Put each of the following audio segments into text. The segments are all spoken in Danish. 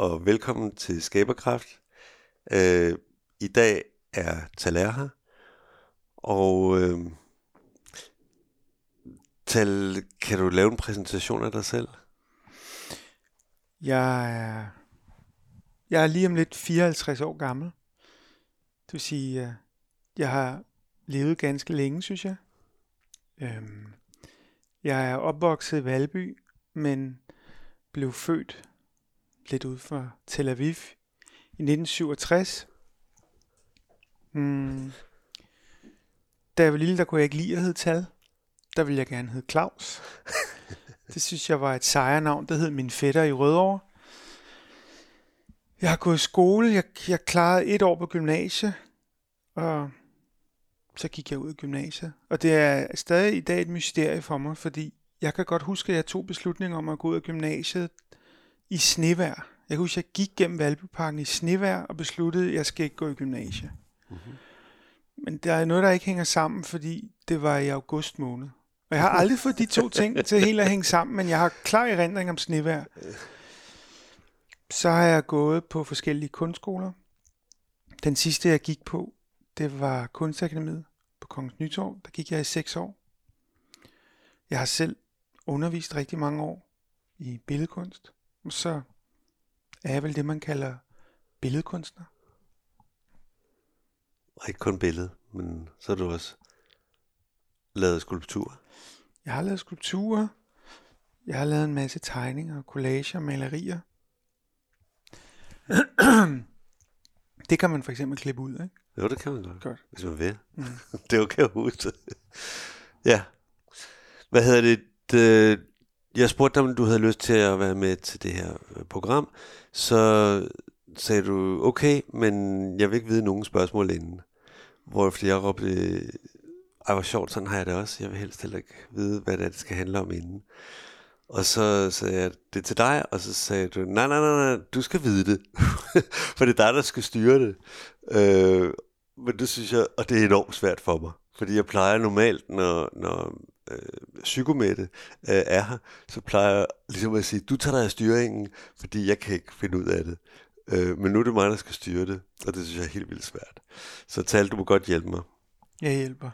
Og velkommen til Skaberkraft. Øh, I dag er Taler her, og øh, Tal, kan du lave en præsentation af dig selv? Jeg er, jeg er lige om lidt 54 år gammel. Det vil sige, øh, jeg har levet ganske længe, synes jeg. Øhm, jeg er opvokset i Valby, men blev født lidt ud for Tel Aviv i 1967. Mm. Da jeg var lille, der kunne jeg ikke lide at hedde Tal. Der ville jeg gerne hedde Claus. Det synes jeg var et sejrnavn. Det hed min fætter i Rødovre. Jeg har gået i skole. Jeg, jeg klarede et år på gymnasiet. Og så gik jeg ud af gymnasiet. Og det er stadig i dag et mysterie for mig, fordi jeg kan godt huske, at jeg tog beslutningen om at gå ud af gymnasiet i snevær. Jeg kan huske, jeg gik gennem Valbyparken i snevær og besluttede, at jeg skal ikke gå i gymnasiet. Mm-hmm. Men der er noget, der ikke hænger sammen, fordi det var i august måned. Og jeg har aldrig fået de to ting til helt at hænge sammen, men jeg har klar erindring om snevær. Så har jeg gået på forskellige kunstskoler. Den sidste, jeg gik på, det var Kunstakademiet på Kongens Nytorv. Der gik jeg i seks år. Jeg har selv undervist rigtig mange år i billedkunst. Så er jeg vel det, man kalder billedkunstner. Og ikke kun billede, men så er du også lavet skulptur. Jeg har lavet skulpturer. Jeg har lavet en masse tegninger, collager, malerier. det kan man for eksempel klippe ud, ikke? Jo, det kan man godt. Godt. Hvis man vil. Mm. det er okay at huske. ja. Hvad hedder det? Jeg spurgte dig, om du havde lyst til at være med til det her øh, program. Så sagde du, okay, men jeg vil ikke vide nogen spørgsmål inden. Hvor jeg råbte, ej hvor sjovt, sådan har jeg det også. Jeg vil helst heller ikke vide, hvad det, er, det skal handle om inden. Og så sagde jeg det til dig, og så sagde du, nej, nej, nej, nej du skal vide det. for det er dig, der skal styre det. Øh, men det synes jeg, og det er enormt svært for mig. Fordi jeg plejer normalt, når, når øh, psykomette øh, er her, så plejer jeg ligesom at sige, du tager dig af styringen, fordi jeg kan ikke finde ud af det. Øh, men nu er det mig, der skal styre det, og det synes jeg er helt vildt svært. Så Tal, du må godt hjælpe mig. Jeg hjælper.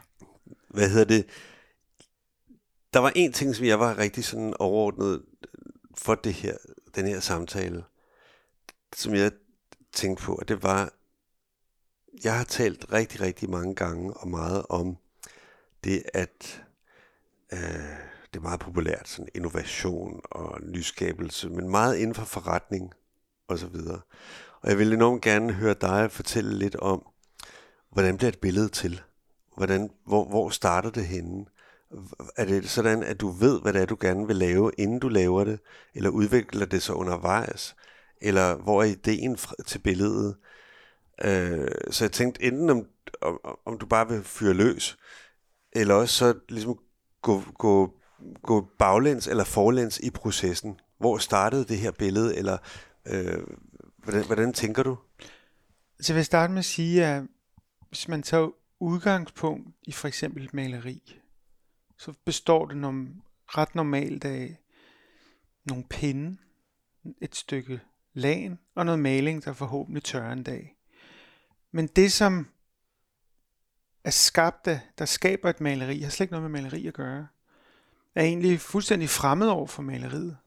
Hvad hedder det? Der var en ting, som jeg var rigtig sådan overordnet for det her, den her samtale, som jeg tænkte på, og det var, jeg har talt rigtig, rigtig mange gange og meget om det, at øh, det er meget populært, sådan innovation og nyskabelse, men meget inden for forretning og så videre. Og jeg vil enormt gerne høre dig fortælle lidt om, hvordan bliver et billede til? Hvordan, hvor, hvor starter det henne? Er det sådan, at du ved, hvad det er, du gerne vil lave, inden du laver det? Eller udvikler det sig undervejs? Eller hvor er ideen til billedet? Øh, så jeg tænkte enten, om, om, om du bare vil fyre løs, eller også så ligesom gå, gå, gå baglæns eller forlæns i processen. Hvor startede det her billede, eller øh, hvordan, hvordan tænker du? Så jeg starte med at sige, at hvis man tager udgangspunkt i for eksempel et maleri, så består det nom- ret normalt af nogle pinde, et stykke lagen og noget maling, der forhåbentlig tørrer en dag. Men det, som er skabt af, der skaber et maleri, har slet ikke noget med maleri at gøre, er egentlig fuldstændig fremmed over for maleriet.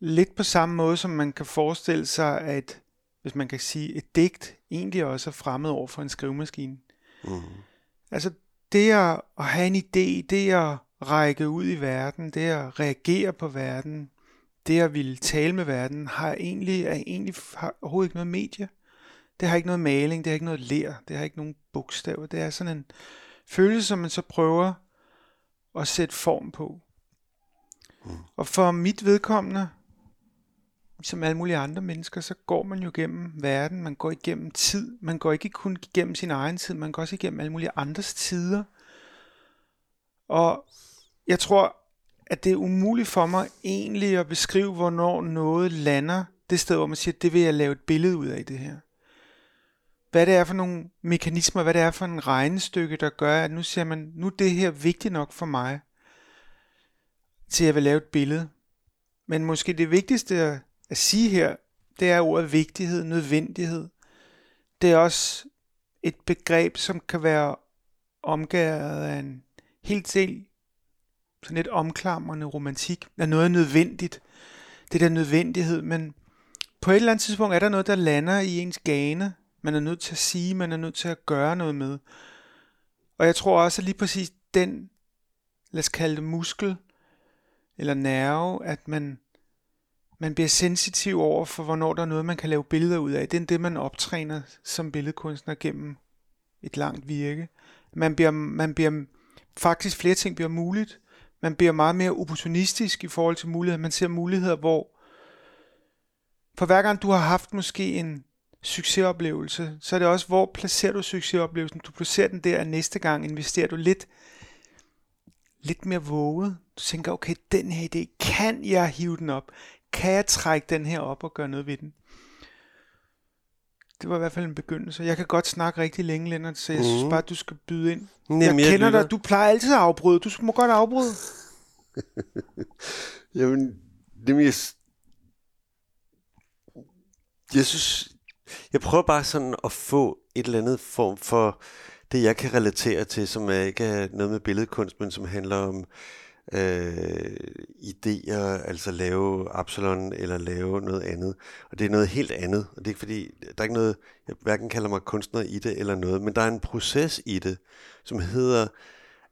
Lidt på samme måde, som man kan forestille sig, at hvis man kan sige, et digt egentlig også er fremmed over for en skrivemaskine. Mm. Altså det at, at have en idé, det at række ud i verden, det at reagere på verden, det at ville tale med verden, har egentlig, er egentlig har overhovedet ikke noget medie. Det har ikke noget maling, det har ikke noget lær, det har ikke nogen bogstaver. Det er sådan en følelse, som man så prøver at sætte form på. Mm. Og for mit vedkommende, som alle mulige andre mennesker, så går man jo gennem verden, man går igennem tid, man går ikke kun igennem sin egen tid, man går også igennem alle mulige andres tider. Og jeg tror, at det er umuligt for mig egentlig at beskrive, hvornår noget lander det sted, hvor man siger, det vil jeg lave et billede ud af det her. Hvad det er for nogle mekanismer, hvad det er for en regnestykke, der gør, at nu siger man, nu er det her vigtigt nok for mig, til at jeg vil lave et billede. Men måske det vigtigste at sige her, det er ordet vigtighed, nødvendighed. Det er også et begreb, som kan være omgået af en helt del sådan lidt omklamrende romantik, at noget er nødvendigt. Det der nødvendighed, men på et eller andet tidspunkt er der noget, der lander i ens gane. Man er nødt til at sige, man er nødt til at gøre noget med. Og jeg tror også, at lige præcis den, lad os kalde det muskel, eller nerve, at man, man bliver sensitiv over for, hvornår der er noget, man kan lave billeder ud af. Det er det, man optræner som billedkunstner gennem et langt virke. Man bliver, man bliver faktisk flere ting bliver muligt. Man bliver meget mere opportunistisk i forhold til muligheder. Man ser muligheder, hvor for hver gang du har haft måske en succesoplevelse, så er det også, hvor placerer du succesoplevelsen? Du placerer den der, at næste gang investerer du lidt, lidt mere våget. Du tænker, okay, den her idé, kan jeg hive den op? Kan jeg trække den her op og gøre noget ved den? Det var i hvert fald en begyndelse. Jeg kan godt snakke rigtig længe, Lennart, så jeg mm. synes bare, du skal byde ind. Jamen, jeg kender jeg dig. Du plejer altid at afbryde. Du må godt afbryde. Jamen, det jeg, jeg synes, jeg prøver bare sådan at få et eller andet form for det, jeg kan relatere til, som er ikke er noget med billedkunst, men som handler om øh, idéer, altså lave Absalon eller lave noget andet. Og det er noget helt andet, og det er ikke fordi, der er ikke noget, jeg hverken kalder mig kunstner i det eller noget, men der er en proces i det, som hedder,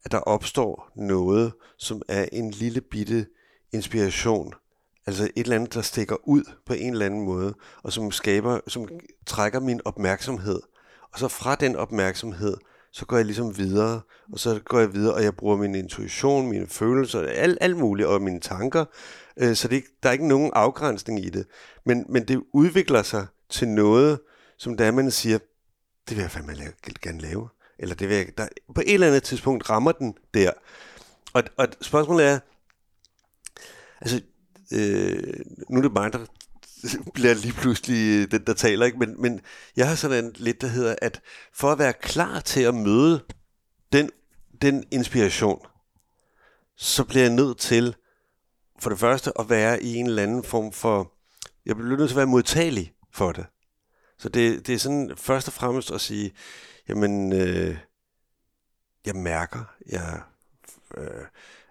at der opstår noget, som er en lille bitte inspiration, altså et eller andet, der stikker ud på en eller anden måde, og som skaber, som trækker min opmærksomhed. Og så fra den opmærksomhed, så går jeg ligesom videre, og så går jeg videre, og jeg bruger min intuition, mine følelser, alt, alt muligt, og mine tanker, øh, så det, der er ikke nogen afgrænsning i det. Men, men det udvikler sig til noget, som der man siger, det vil jeg fandme lave, gerne lave. Eller det vil jeg, der, på et eller andet tidspunkt rammer den der. Og, og spørgsmålet er, altså, øh, nu er det mig, der bliver lige pludselig øh, den, der taler, ikke? Men, men jeg har sådan en lidt, der hedder, at for at være klar til at møde den, den inspiration, så bliver jeg nødt til, for det første, at være i en eller anden form for, jeg bliver nødt til at være modtagelig for det. Så det, det er sådan først og fremmest at sige, jamen, øh, jeg mærker, jeg øh,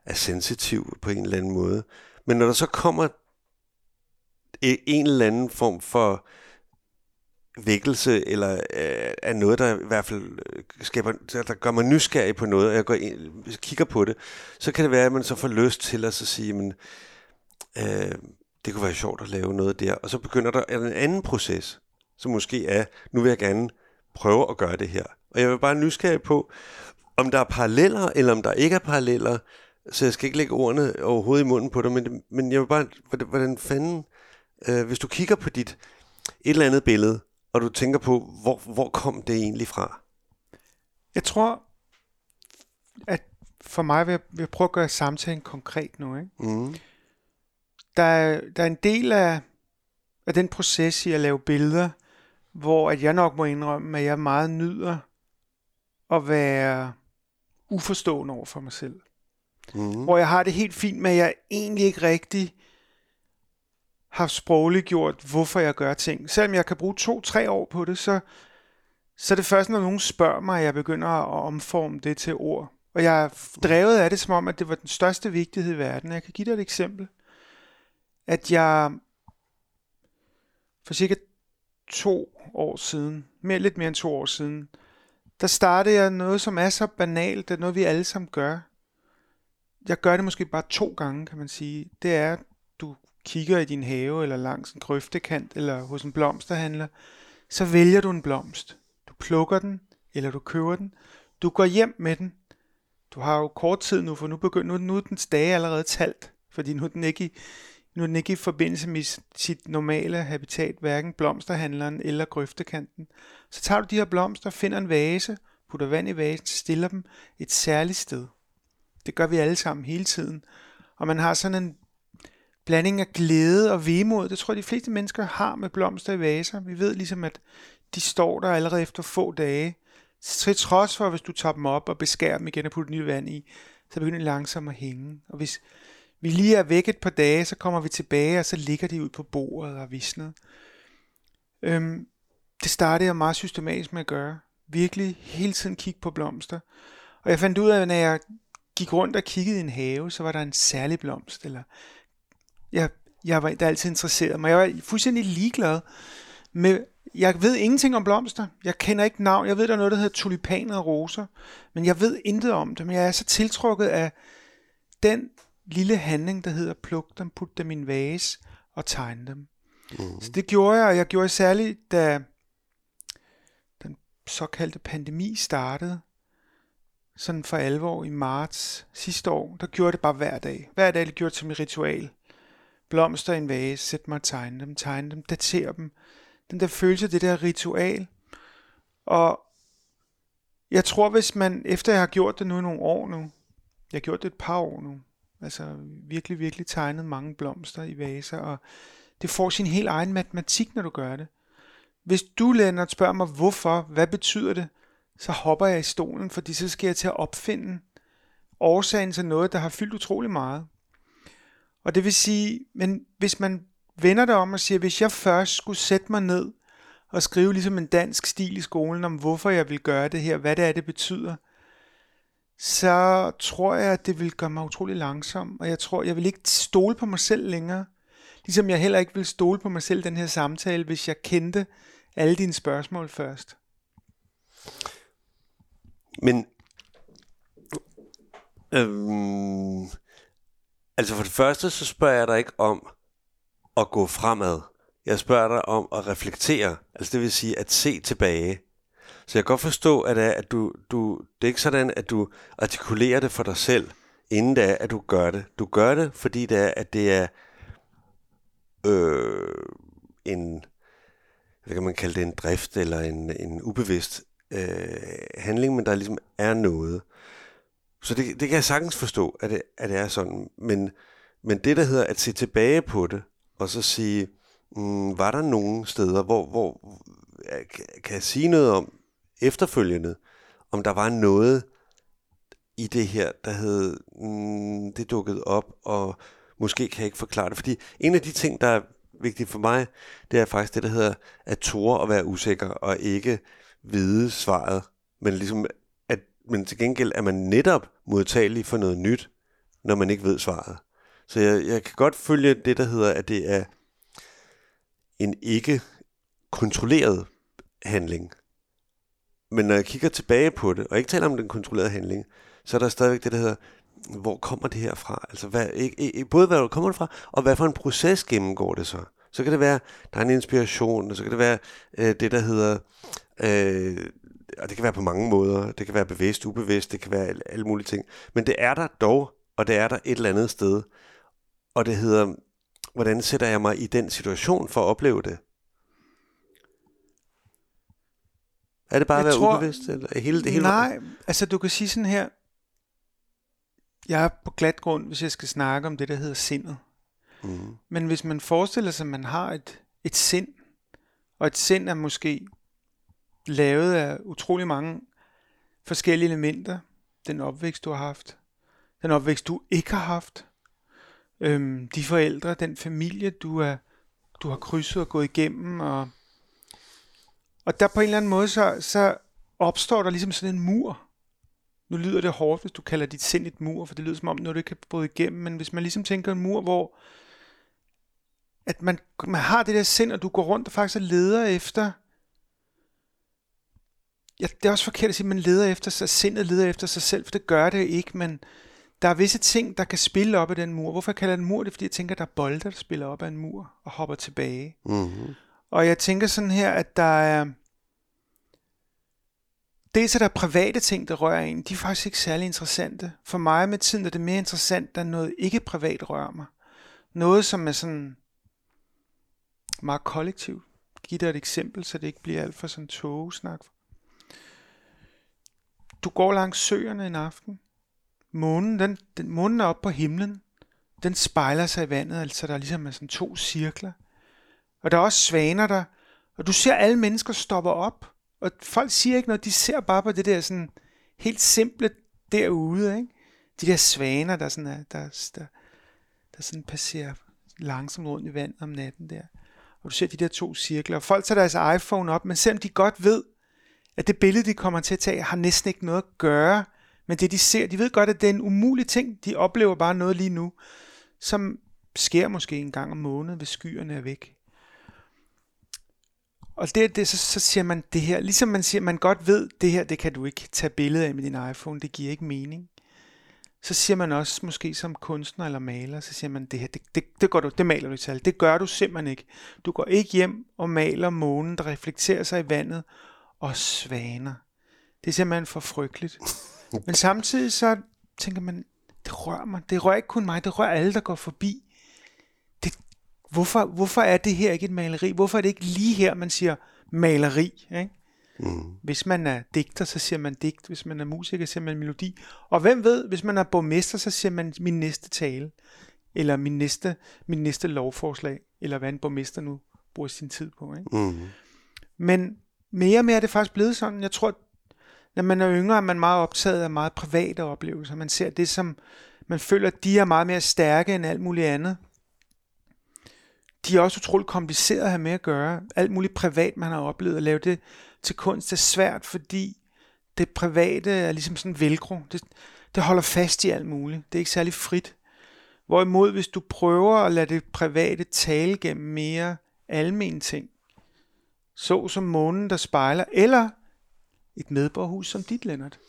er sensitiv på en eller anden måde. Men når der så kommer e, en eller anden form for vækkelse, eller øh, er noget, der i hvert fald øh, skaber, der gør mig nysgerrig på noget, og jeg går ind, kigger på det, så kan det være, at man så får lyst til at så sige, men, øh, det kunne være sjovt at lave noget der. Og så begynder der en anden proces, som måske er, nu vil jeg gerne prøve at gøre det her. Og jeg vil bare nysgerrig på, om der er paralleller, eller om der ikke er paralleller, så jeg skal ikke lægge ordene overhovedet i munden på dig, men, men jeg vil bare, hvordan fanden øh, hvis du kigger på dit et eller andet billede, og du tænker på, hvor, hvor kom det egentlig fra? Jeg tror, at for mig vil jeg, vil jeg prøve at gøre samtalen konkret nu. Ikke? Mm. Der, er, der er en del af, af den proces i at lave billeder, hvor at jeg nok må indrømme, at jeg meget nyder at være uforstående over for mig selv. Mm. Hvor jeg har det helt fint med, at jeg egentlig ikke rigtig har sprogligt gjort, hvorfor jeg gør ting. Selvom jeg kan bruge to-tre år på det, så, så er det først, når nogen spørger mig, at jeg begynder at omforme det til ord. Og jeg er drevet af det, som om, at det var den største vigtighed i verden. Jeg kan give dig et eksempel. At jeg for cirka to år siden, mere, lidt mere end to år siden, der startede jeg noget, som er så banalt, det er noget, vi alle sammen gør. Jeg gør det måske bare to gange, kan man sige. Det er, du kigger i din have, eller langs en grøftekant, eller hos en blomsterhandler, så vælger du en blomst. Du plukker den, eller du køber den. Du går hjem med den. Du har jo kort tid nu, for nu begynder nu, nu er den dage allerede talt, fordi nu er den ikke i, nu er den ikke i forbindelse med sit normale habitat, hverken blomsterhandleren eller grøftekanten. Så tager du de her blomster, finder en vase, putter vand i vasen, stiller dem et særligt sted. Det gør vi alle sammen hele tiden. Og man har sådan en blanding af glæde og vemod. Det tror jeg, de fleste mennesker har med blomster i vaser. Vi ved ligesom, at de står der allerede efter få dage. Til trods for, hvis du tager dem op og beskærer dem igen og putter nyt vand i, så begynder de langsomt at hænge. Og hvis, vi lige er væk et par dage, så kommer vi tilbage, og så ligger de ud på bordet og visner. Øhm, det startede jeg meget systematisk med at gøre. Virkelig hele tiden kigge på blomster. Og jeg fandt ud af, at når jeg gik rundt og kiggede i en have, så var der en særlig blomst. Eller jeg, jeg var der altid interesseret mig. Jeg var fuldstændig ligeglad med, jeg ved ingenting om blomster. Jeg kender ikke navn. Jeg ved, der er noget, der hedder tulipaner og roser. Men jeg ved intet om dem. Jeg er så tiltrukket af den lille handling, der hedder pluk dem, put dem i en vase og tegne dem. Mm. Så det gjorde jeg, og jeg gjorde særligt, da den såkaldte pandemi startede, sådan for alvor i marts sidste år, der gjorde det bare hver dag. Hver dag det gjorde det som et ritual. Blomster i en vase, sæt mig og tegne dem, tegne dem, datere dem. Den der følelse, af det der ritual. Og jeg tror, hvis man, efter jeg har gjort det nu i nogle år nu, jeg har gjort det et par år nu, altså virkelig, virkelig tegnet mange blomster i vaser, og det får sin helt egen matematik, når du gør det. Hvis du, Lennart, spørger mig, hvorfor, hvad betyder det, så hopper jeg i stolen, fordi så skal jeg til at opfinde årsagen til noget, der har fyldt utrolig meget. Og det vil sige, men hvis man vender det om og siger, hvis jeg først skulle sætte mig ned og skrive ligesom en dansk stil i skolen om, hvorfor jeg vil gøre det her, hvad det er, det betyder, så tror jeg, at det vil gøre mig utrolig langsom, og jeg tror, jeg vil ikke stole på mig selv længere. Ligesom jeg heller ikke vil stole på mig selv den her samtale, hvis jeg kendte alle dine spørgsmål først. Men øhm, altså for det første, så spørger jeg dig ikke om at gå fremad. Jeg spørger dig om at reflektere. Altså det vil sige at se tilbage. Så jeg kan godt forstå, at, det er, at du, du, det er ikke sådan, at du artikulerer det for dig selv, inden det er, at du gør det. Du gør det, fordi det er, at det er øh, en, hvad kan man kalde det, en drift eller en, en ubevidst øh, handling, men der ligesom er noget. Så det, det kan jeg sagtens forstå, at det, at det er sådan. Men, men det, der hedder at se tilbage på det, og så sige, mm, var der nogle steder, hvor, hvor kan jeg sige noget om efterfølgende, om der var noget i det her, der hed, mm, det dukkede op, og måske kan jeg ikke forklare det. Fordi en af de ting, der er vigtigt for mig, det er faktisk det, der hedder at tåre at være usikker, og ikke vide svaret, men ligesom at, men til gengæld er man netop modtagelig for noget nyt, når man ikke ved svaret. Så jeg, jeg kan godt følge det, der hedder, at det er en ikke kontrolleret handling. Men når jeg kigger tilbage på det, og ikke taler om den kontrollerede handling, så er der stadigvæk det, der hedder, hvor kommer det her fra? Altså, hvad, ikke, ikke, både hvor kommer det fra, og hvad for en proces gennemgår det så? Så kan det være, der er en inspiration, og så kan det være øh, det, der hedder, øh, og det kan være på mange måder, det kan være bevidst, ubevidst, det kan være alle, mulige ting. Men det er der dog, og det er der et eller andet sted. Og det hedder, hvordan sætter jeg mig i den situation for at opleve det? Er det bare at være tror, ubevidst? Eller hele, det hele nej, altså du kan sige sådan her, jeg er på glat grund, hvis jeg skal snakke om det, der hedder sindet. Mm. Men hvis man forestiller sig, at man har et, et sind, og et sind er måske lavet af utrolig mange forskellige elementer, den opvækst, du har haft, den opvækst, du ikke har haft, øhm, de forældre, den familie, du, er, du har krydset og gået igennem, og, og der på en eller anden måde, så, så opstår der ligesom sådan en mur, nu lyder det hårdt, hvis du kalder dit sind et mur, for det lyder som om noget, du ikke kan bryde igennem, men hvis man ligesom tænker en mur, hvor at man, man har det der sind, og du går rundt og faktisk leder efter, ja, det er også forkert at sige, at man leder efter sig, sindet leder efter sig selv, for det gør det ikke, men der er visse ting, der kan spille op af den mur. Hvorfor jeg kalder den mur? Det er, fordi jeg tænker, at der er bolde, der spiller op af en mur og hopper tilbage. Mm-hmm. Og jeg tænker sådan her, at der er, Dels er der private ting, der rører en. De er faktisk ikke særlig interessante. For mig med tiden er det mere interessant, at noget ikke privat rører mig. Noget, som er sådan meget kollektivt. Giv dig et eksempel, så det ikke bliver alt for sådan togesnak. Du går langs søerne en aften. Månen, den, den, månen er oppe på himlen. Den spejler sig i vandet, altså der er ligesom sådan to cirkler. Og der er også svaner der. Og du ser alle mennesker stoppe op og folk siger ikke noget, de ser bare på det der sådan helt simple derude, ikke? De der svaner, der sådan er, der, der der sådan passerer langsomt rundt i vandet om natten der. Og du ser de der to cirkler. Og folk tager deres iPhone op, men selvom de godt ved, at det billede, de kommer til at tage, har næsten ikke noget at gøre med det, de ser. De ved godt, at det er en umulig ting. De oplever bare noget lige nu, som sker måske en gang om måneden, hvis skyerne er væk. Og det, det så, så siger man det her, ligesom man siger, man godt ved, det her, det kan du ikke tage billede af med din iPhone, det giver ikke mening. Så siger man også, måske som kunstner eller maler, så siger man, det her, det, det, det, gør du, det maler du til. Det gør du simpelthen ikke. Du går ikke hjem og maler månen, der reflekterer sig i vandet, og svaner. Det er simpelthen for frygteligt. Men samtidig så tænker man, det rører mig. Det rører ikke kun mig, det rører alle, der går forbi. Det, hvorfor, hvorfor er det her ikke et maleri? Hvorfor er det ikke lige her, man siger maleri? Ikke? Mm. Hvis man er digter, så siger man digt. Hvis man er musiker, så siger man melodi. Og hvem ved, hvis man er borgmester, så siger man min næste tale. Eller min næste, min næste lovforslag. Eller hvad en borgmester nu bruger sin tid på. Ikke? Mm. Men mere og mere er det faktisk blevet sådan. Jeg tror, når man er yngre, er man meget optaget af meget private oplevelser. Man ser det som, man føler, at de er meget mere stærke end alt muligt andet. De er også utroligt komplicerede at have med at gøre. Alt muligt privat, man har oplevet at lave det til kunst er svært, fordi det private er ligesom sådan velcro. Det, det holder fast i alt muligt. Det er ikke særlig frit. Hvorimod, hvis du prøver at lade det private tale gennem mere almen ting, så som månen, der spejler, eller et medborghus som dit, Lennart.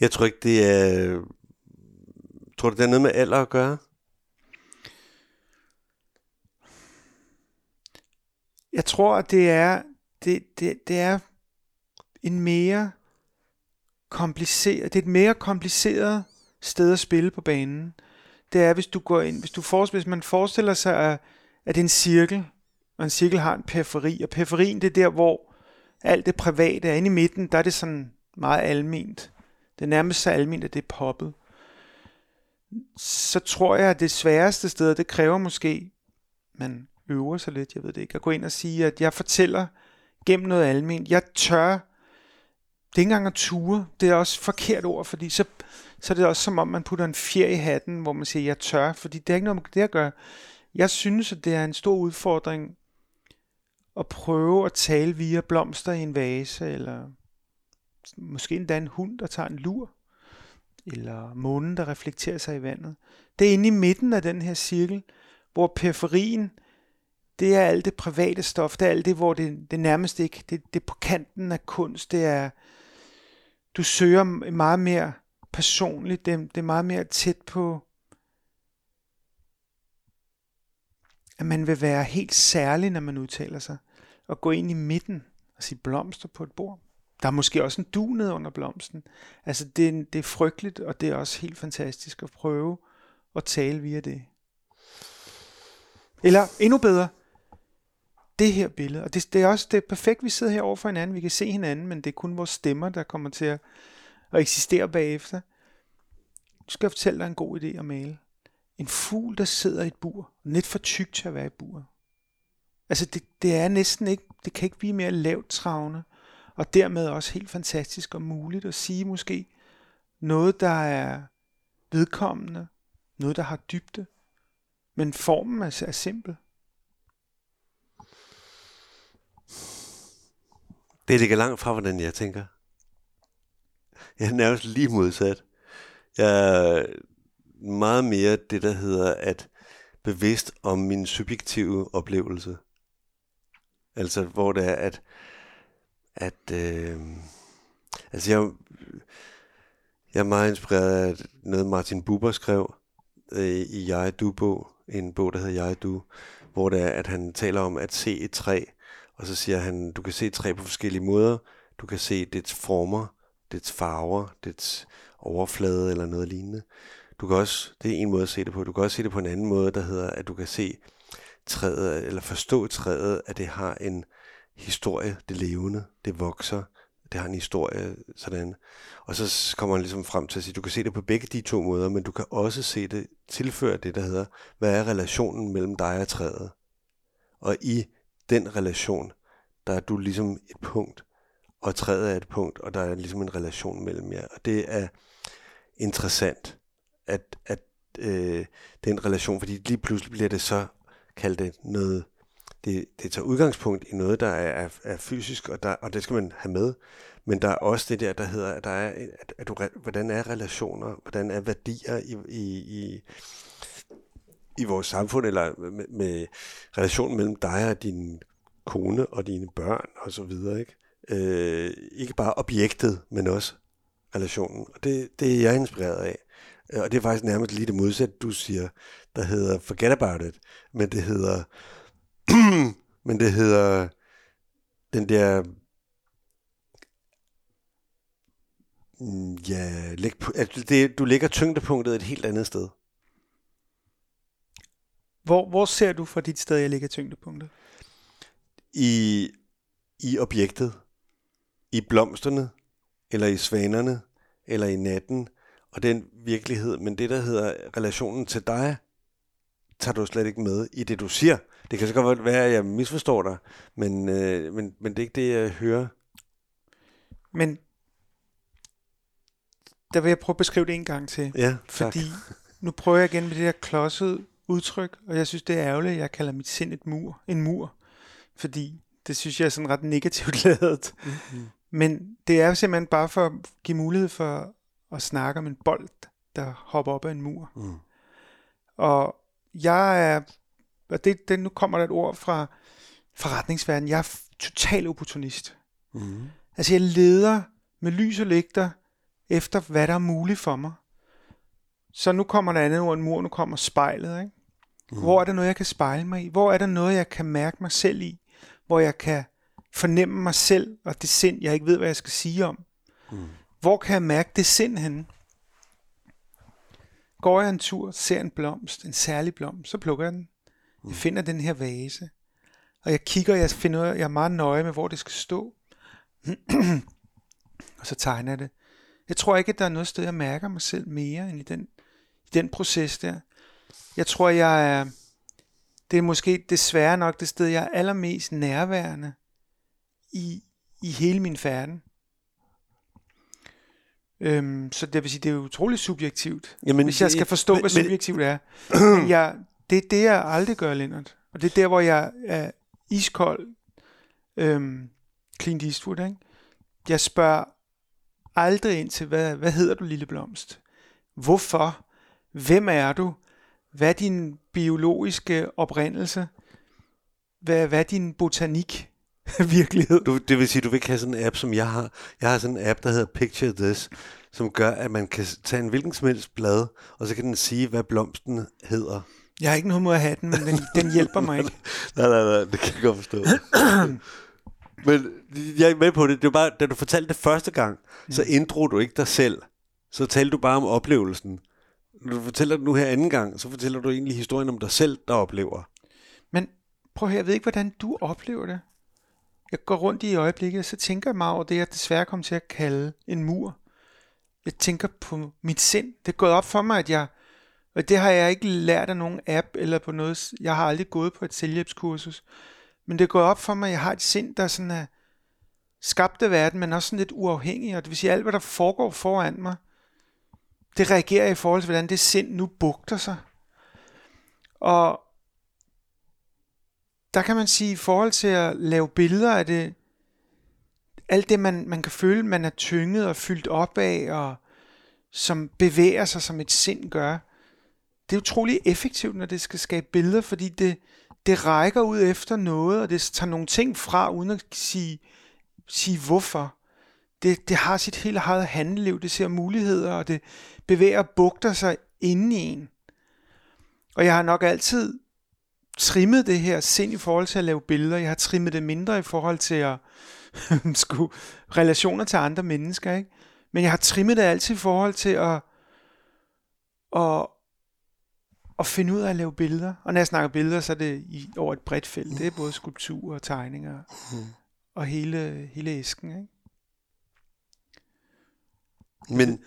Jeg tror ikke, det er... Tror du, det er noget med alder at gøre? Jeg tror, at det er, det, det, det er en mere kompliceret, det er et mere kompliceret sted at spille på banen, det er, hvis du går ind, hvis, du for, hvis man forestiller sig, at, at det er en cirkel, og en cirkel har en periferi, og periferien det er der, hvor alt det private er inde i midten, der er det sådan meget alment. Det er nærmest så alment, at det er poppet. Så tror jeg, at det sværeste sted, det kræver måske, man øver sig lidt, jeg ved det ikke, at gå ind og sige, at jeg fortæller gennem noget alment. Jeg tør det er ikke engang at ture, det er også forkert ord, fordi så, så er det også som om, man putter en fjer i hatten, hvor man siger, jeg tør, fordi det er ikke noget med det at gøre. Jeg synes, at det er en stor udfordring at prøve at tale via blomster i en vase, eller måske endda en hund, der tager en lur, eller månen, der reflekterer sig i vandet. Det er inde i midten af den her cirkel, hvor periferien, det er alt det private stof, det er alt det, hvor det, det nærmest ikke, det, det er på kanten af kunst, det er, du søger meget mere personligt, det, det er meget mere tæt på, at man vil være helt særlig, når man udtaler sig, og gå ind i midten og sige blomster på et bord. Der er måske også en du ned under blomsten. Altså det, det er frygteligt, og det er også helt fantastisk at prøve at tale via det. Eller endnu bedre, det her billede. Og det, det er også det er perfekt, vi sidder her over for hinanden. Vi kan se hinanden, men det er kun vores stemmer, der kommer til at, og eksistere bagefter. Nu skal jeg fortælle dig en god idé at male. En fugl, der sidder i et bur. Net for tyk til at være i bur. Altså det, det er næsten ikke, det kan ikke blive mere lavt travne. Og dermed også helt fantastisk og muligt at sige måske noget, der er vedkommende. Noget, der har dybde. Men formen er, er simpel. Det ligger langt fra, hvordan jeg tænker. Jeg er nærmest lige modsat. Jeg er meget mere det, der hedder at bevidst om min subjektive oplevelse. Altså, hvor det er, at, at øh, altså jeg, jeg er meget inspireret af noget, Martin Buber skrev øh, i Jeg Du-bog, en bog, der hedder Jeg Du, hvor det er, at han taler om at se et træ, og så siger han, du kan se et træ på forskellige måder. Du kan se dets former, dets farver, dets overflade eller noget lignende. Du kan også, det er en måde at se det på, du kan også se det på en anden måde, der hedder, at du kan se træet, eller forstå træet, at det har en historie, det levende, det vokser, det har en historie, sådan. Og så kommer han ligesom frem til at sige, du kan se det på begge de to måder, men du kan også se det, tilføre det, der hedder, hvad er relationen mellem dig og træet? Og i den relation, der er du ligesom et punkt, og træet er et punkt, og der er ligesom en relation mellem jer. Og det er interessant, at, at øh, den relation, fordi lige pludselig bliver det så kaldt det noget, det, det tager udgangspunkt i noget, der er, er, er fysisk, og, der, og det skal man have med. Men der er også det der, der hedder, at der er, at, at du, hvordan er relationer, hvordan er værdier i, i, i, i vores samfund, eller med, med relationen mellem dig og din kone og dine børn og så videre, ikke? Øh, ikke bare objektet, men også relationen. Og det, det er jeg inspireret af. Øh, og det er faktisk nærmest lige det modsatte, du siger, der hedder forget about it, men det hedder, men det hedder den der, mm, ja, læg, altså det, du lægger tyngdepunktet et helt andet sted. Hvor, hvor ser du fra dit sted, jeg lægger tyngdepunktet? I, i objektet, i blomsterne, eller i svanerne, eller i natten, og den virkelighed, men det, der hedder relationen til dig, tager du slet ikke med i det, du siger. Det kan så godt være, at jeg misforstår dig, men, øh, men, men det er ikke det, jeg hører. Men der vil jeg prøve at beskrive det en gang til. Ja, tak. Fordi nu prøver jeg igen med det her klodsede udtryk, og jeg synes, det er ærgerligt, jeg kalder mit sind et mur, en mur. Fordi det synes jeg er sådan ret negativt lavet. Mm-hmm. Men det er simpelthen bare for at give mulighed for at snakke om en bold, der hopper op ad en mur. Mm. Og jeg er, og det, det, nu kommer der et ord fra forretningsverdenen, jeg er total opportunist. Mm. Altså jeg leder med lys og lygter efter, hvad der er muligt for mig. Så nu kommer der andet ord end mur, nu kommer spejlet. Ikke? Mm. Hvor er der noget, jeg kan spejle mig i? Hvor er der noget, jeg kan mærke mig selv i? Hvor jeg kan fornemme mig selv og det sind, jeg ikke ved, hvad jeg skal sige om. Mm. Hvor kan jeg mærke det sind henne? Går jeg en tur, ser en blomst, en særlig blomst, så plukker jeg den. Jeg mm. finder den her vase. Og jeg kigger, jeg finder jeg er meget nøje med, hvor det skal stå. og så tegner jeg det. Jeg tror ikke, at der er noget sted, jeg mærker mig selv mere end i den, i den proces der. Jeg tror, jeg er, det er måske desværre nok det sted, jeg er allermest nærværende i, i hele min færden. Øhm, så det vil sige, det er utroligt subjektivt, Jamen, hvis jeg skal forstå, men, hvad subjektivt er. Men jeg, det er det, jeg aldrig gør, Lennart. Og det er der, hvor jeg er iskold, øhm, Clint Eastwood, ikke? Jeg spørger aldrig ind til, hvad, hvad hedder du, lille blomst? Hvorfor? Hvem er du? Hvad er din biologiske oprindelse? Hvad, hvad er din botanik? virkelighed. Du, det vil sige, du vil ikke have sådan en app, som jeg har. Jeg har sådan en app, der hedder Picture This, som gør, at man kan tage en hvilken som helst blad, og så kan den sige, hvad blomsten hedder. Jeg har ikke noget mod at have den, men den, den hjælper mig ikke. nej, nej, nej, det kan jeg godt forstå. men jeg er med på det. Det var bare, da du fortalte det første gang, ja. så inddrog du ikke dig selv. Så talte du bare om oplevelsen. Når du fortæller det nu her anden gang, så fortæller du egentlig historien om dig selv, der oplever. Men prøv her, jeg ved ikke, hvordan du oplever det jeg går rundt i øjeblikket, og så tænker jeg mig over det, jeg desværre kom til at kalde en mur. Jeg tænker på mit sind. Det er gået op for mig, at jeg, og det har jeg ikke lært af nogen app eller på noget, jeg har aldrig gået på et selvhjælpskursus, men det er gået op for mig, at jeg har et sind, der sådan er skabt af verden, men også sådan lidt uafhængig, og det vil sige, alt hvad der foregår foran mig, det reagerer i forhold til, hvordan det sind nu bugter sig. Og der kan man sige, i forhold til at lave billeder af det, alt det, man, man kan føle, man er tynget og fyldt op af, og som bevæger sig, som et sind gør, det er utrolig effektivt, når det skal skabe billeder, fordi det, det rækker ud efter noget, og det tager nogle ting fra, uden at sige, sige hvorfor. Det, det har sit helt eget handeliv, det ser muligheder, og det bevæger og bugter sig inde i en. Og jeg har nok altid trimmet det her sind i forhold til at lave billeder. Jeg har trimmet det mindre i forhold til at skulle relationer til andre mennesker. Ikke? Men jeg har trimmet det altid i forhold til at, at, at finde ud af at lave billeder. Og når jeg snakker billeder, så er det i, over et bredt felt. Det er både skulptur og tegninger mm. og hele, hele æsken. Ikke? Men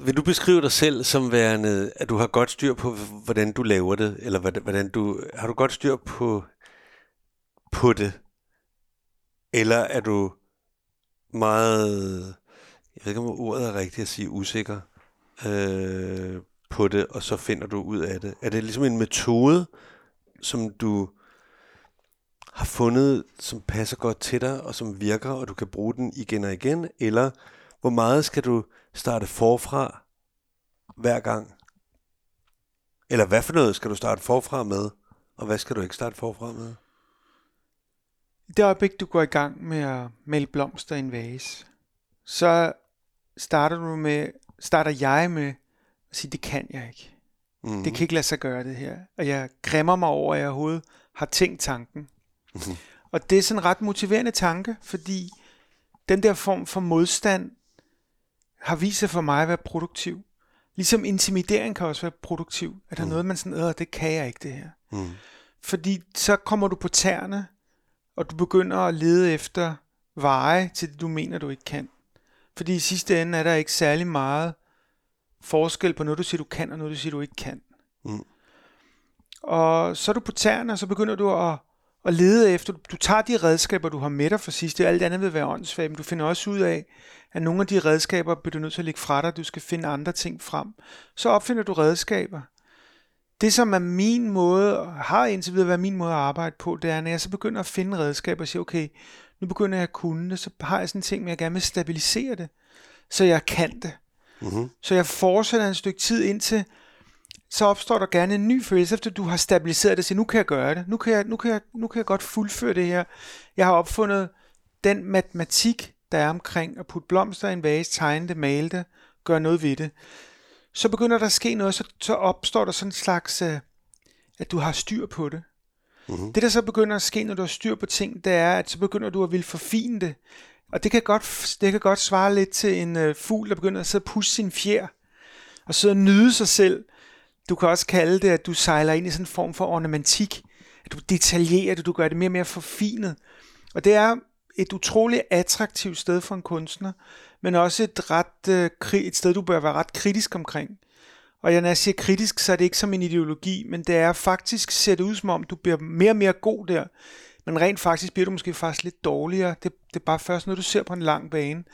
vil du beskrive dig selv som værende, at du har godt styr på, hvordan du laver det, eller hvordan du, har du godt styr på, på det? Eller er du meget, jeg ved ikke om ordet er rigtigt at sige, usikker øh, på det, og så finder du ud af det? Er det ligesom en metode, som du har fundet, som passer godt til dig, og som virker, og du kan bruge den igen og igen? Eller hvor meget skal du starte forfra hver gang? Eller hvad for noget skal du starte forfra med, og hvad skal du ikke starte forfra med? I det øjeblik, du går i gang med at male blomster i en vase, så starter du med, starter jeg med at sige, det kan jeg ikke. Mm. Det kan ikke lade sig gøre det her. Og jeg græmmer mig over, at jeg overhovedet har tænkt tanken. Mm. Og det er sådan en ret motiverende tanke, fordi den der form for modstand har vist sig for mig at være produktiv. Ligesom intimidering kan også være produktiv. Er der mm. noget, man sådan, det kan jeg ikke det her. Mm. Fordi så kommer du på tæerne, og du begynder at lede efter veje til det, du mener, du ikke kan. Fordi i sidste ende er der ikke særlig meget forskel på noget, du siger, du kan, og noget, du siger, du ikke kan. Mm. Og så er du på tæerne, og så begynder du at, at lede efter, du tager de redskaber, du har med dig for sidst, det alt andet vil være åndssvagt, men du finder også ud af, at nogle af de redskaber bliver du nødt til at lægge fra dig, du skal finde andre ting frem. Så opfinder du redskaber. Det, som er min måde, har indtil videre været min måde at arbejde på, det er, når jeg så begynder at finde redskaber og siger, okay, nu begynder jeg at kunne det, så har jeg sådan en ting, men jeg gerne vil stabilisere det, så jeg kan det. Mm-hmm. Så jeg fortsætter en stykke tid indtil, så opstår der gerne en ny følelse, efter du har stabiliseret det, så nu kan jeg gøre det, nu kan jeg, nu kan jeg, nu kan jeg godt fuldføre det her. Jeg har opfundet den matematik, der er omkring at putte blomster i en vase, tegne det, male det, gøre noget ved det. Så begynder der at ske noget, så, så opstår der sådan en slags, uh, at du har styr på det. Mm-hmm. Det der så begynder at ske, når du har styr på ting, det er, at så begynder du at ville forfine det. Og det kan godt, det kan godt svare lidt til en uh, fugl, der begynder at sidde og pusse sin fjer, og sidde og nyde sig selv. Du kan også kalde det, at du sejler ind i sådan en form for ornamentik, at du detaljerer det, du gør det mere og mere forfinet. Og det er et utroligt attraktivt sted for en kunstner, men også et, ret, øh, et sted, du bør være ret kritisk omkring. Og når jeg siger kritisk, så er det ikke som en ideologi, men det er faktisk ser det ud som om, du bliver mere og mere god der, men rent faktisk bliver du måske faktisk lidt dårligere. Det, det er bare først når du ser på en lang bane.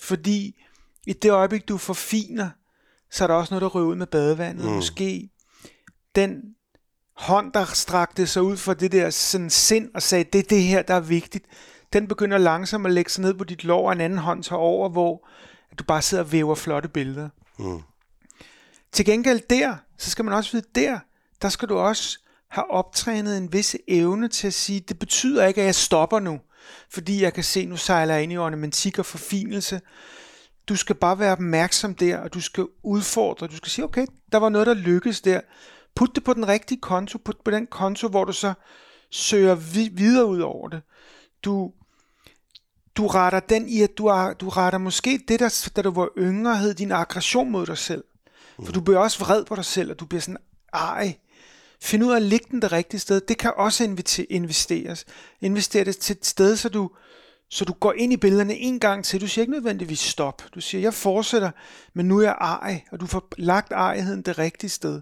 Fordi i det øjeblik, du forfiner, så er der også noget, der røver ud med badevandet. Mm. Måske den hånd, der strakte sig ud for det der sådan sind og sagde, det er det her, der er vigtigt den begynder langsomt at lægge sig ned på dit lår, og en anden hånd tager over, hvor du bare sidder og væver flotte billeder. Mm. Til gengæld der, så skal man også vide, der, der skal du også have optrænet en vis evne til at sige, det betyder ikke, at jeg stopper nu, fordi jeg kan se, nu sejler jeg ind i ornamentik og forfinelse. Du skal bare være opmærksom der, og du skal udfordre. Du skal sige, okay, der var noget, der lykkedes der. Put det på den rigtige konto, put på den konto, hvor du så søger vi- videre ud over det. Du du retter den i, at du, er, du retter måske det, der, da du var yngre, hed din aggression mod dig selv. For du bliver også vred på dig selv, og du bliver sådan, ej, find ud af at lægge den det rigtige sted. Det kan også investeres. Investere det til et sted, så du, så du går ind i billederne en gang til. Du siger ikke nødvendigvis stop. Du siger, jeg fortsætter, men nu er jeg ej, og du får lagt ejheden det rigtige sted.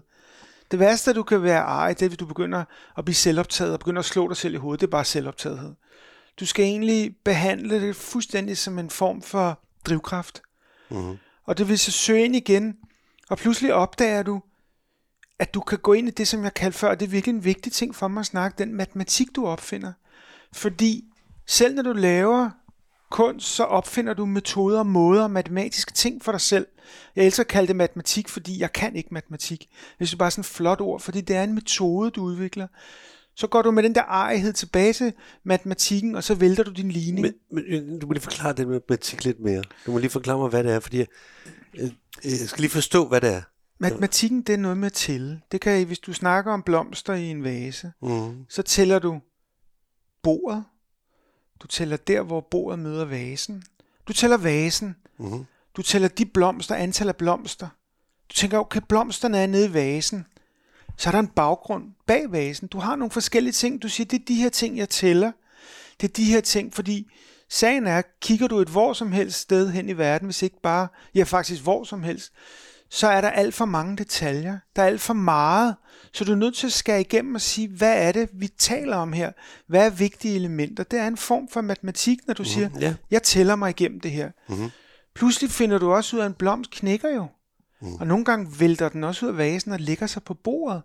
Det værste, du kan være ej, det er, hvis du begynder at blive selvoptaget og begynder at slå dig selv i hovedet. Det er bare selvoptagethed. Du skal egentlig behandle det fuldstændig som en form for drivkraft. Mm-hmm. Og det vil så søge ind igen, og pludselig opdager du, at du kan gå ind i det, som jeg kaldte før, og det er virkelig en vigtig ting for mig at snakke, den matematik, du opfinder. Fordi selv når du laver kunst, så opfinder du metoder og måder, matematiske ting for dig selv. Jeg elsker at kalde det matematik, fordi jeg kan ikke matematik. Det er bare sådan et flot ord, fordi det er en metode, du udvikler. Så går du med den der ejhed tilbage til matematikken, og så vælter du din ligning. Men, men øh, du må lige forklare det med matematik lidt mere. Du må lige forklare mig, hvad det er, fordi jeg, jeg, jeg skal lige forstå, hvad det er. Matematikken, det er noget med at tælle. Det kan, hvis du snakker om blomster i en vase, mm. så tæller du bordet. Du tæller der, hvor bordet møder vasen. Du tæller vasen. Mm. Du tæller de blomster, antal af blomster. Du tænker, okay, blomsterne er nede i vasen så er der en baggrund bag vasen. Du har nogle forskellige ting. Du siger, det er de her ting, jeg tæller. Det er de her ting, fordi sagen er, kigger du et hvor som helst sted hen i verden, hvis ikke bare, ja faktisk hvor som helst, så er der alt for mange detaljer. Der er alt for meget. Så du er nødt til at skære igennem og sige, hvad er det, vi taler om her? Hvad er vigtige elementer? Det er en form for matematik, når du mm, siger, ja. jeg tæller mig igennem det her. Mhm. Pludselig finder du også ud af, at en blomst knækker jo. Mm. Og nogle gange vælter den også ud af vasen og ligger sig på bordet.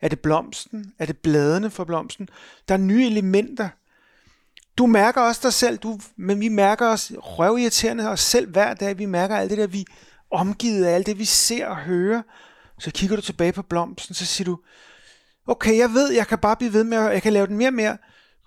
Er det blomsten? Er det bladene for blomsten? Der er nye elementer. Du mærker også dig selv, du, men vi mærker os røvirriterende os selv hver dag. Vi mærker alt det der, vi omgivet af, alt det vi ser og hører. Så kigger du tilbage på blomsten, så siger du, okay, jeg ved, jeg kan bare blive ved med, at jeg kan lave den mere og mere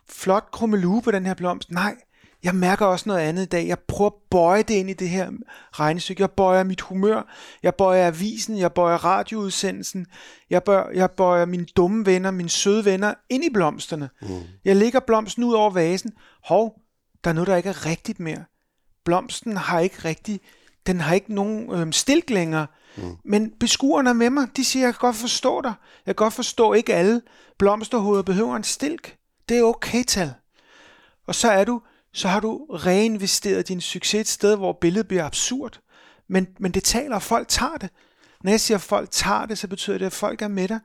flot krummelue på den her blomst. Nej, jeg mærker også noget andet i dag. Jeg prøver at bøje det ind i det her regnestykke. Jeg bøjer mit humør. Jeg bøjer avisen. Jeg bøjer radioudsendelsen. Jeg bøjer, jeg bøjer mine dumme venner, mine søde venner ind i blomsterne. Mm. Jeg lægger blomsten ud over vasen. Hov, der er noget, der ikke er rigtigt mere. Blomsten har ikke rigtig, den har ikke nogen øhm, stilk længere. Mm. Men beskuerne med mig, de siger, jeg kan godt forstå dig. Jeg kan godt forstå, ikke alle blomsterhoveder behøver en stilk. Det er okay tal. Og så er du så har du reinvesteret din succes et sted, hvor billedet bliver absurd. Men, men det taler, og folk tager det. Når jeg siger, at folk tager det, så betyder det, at folk er med dig.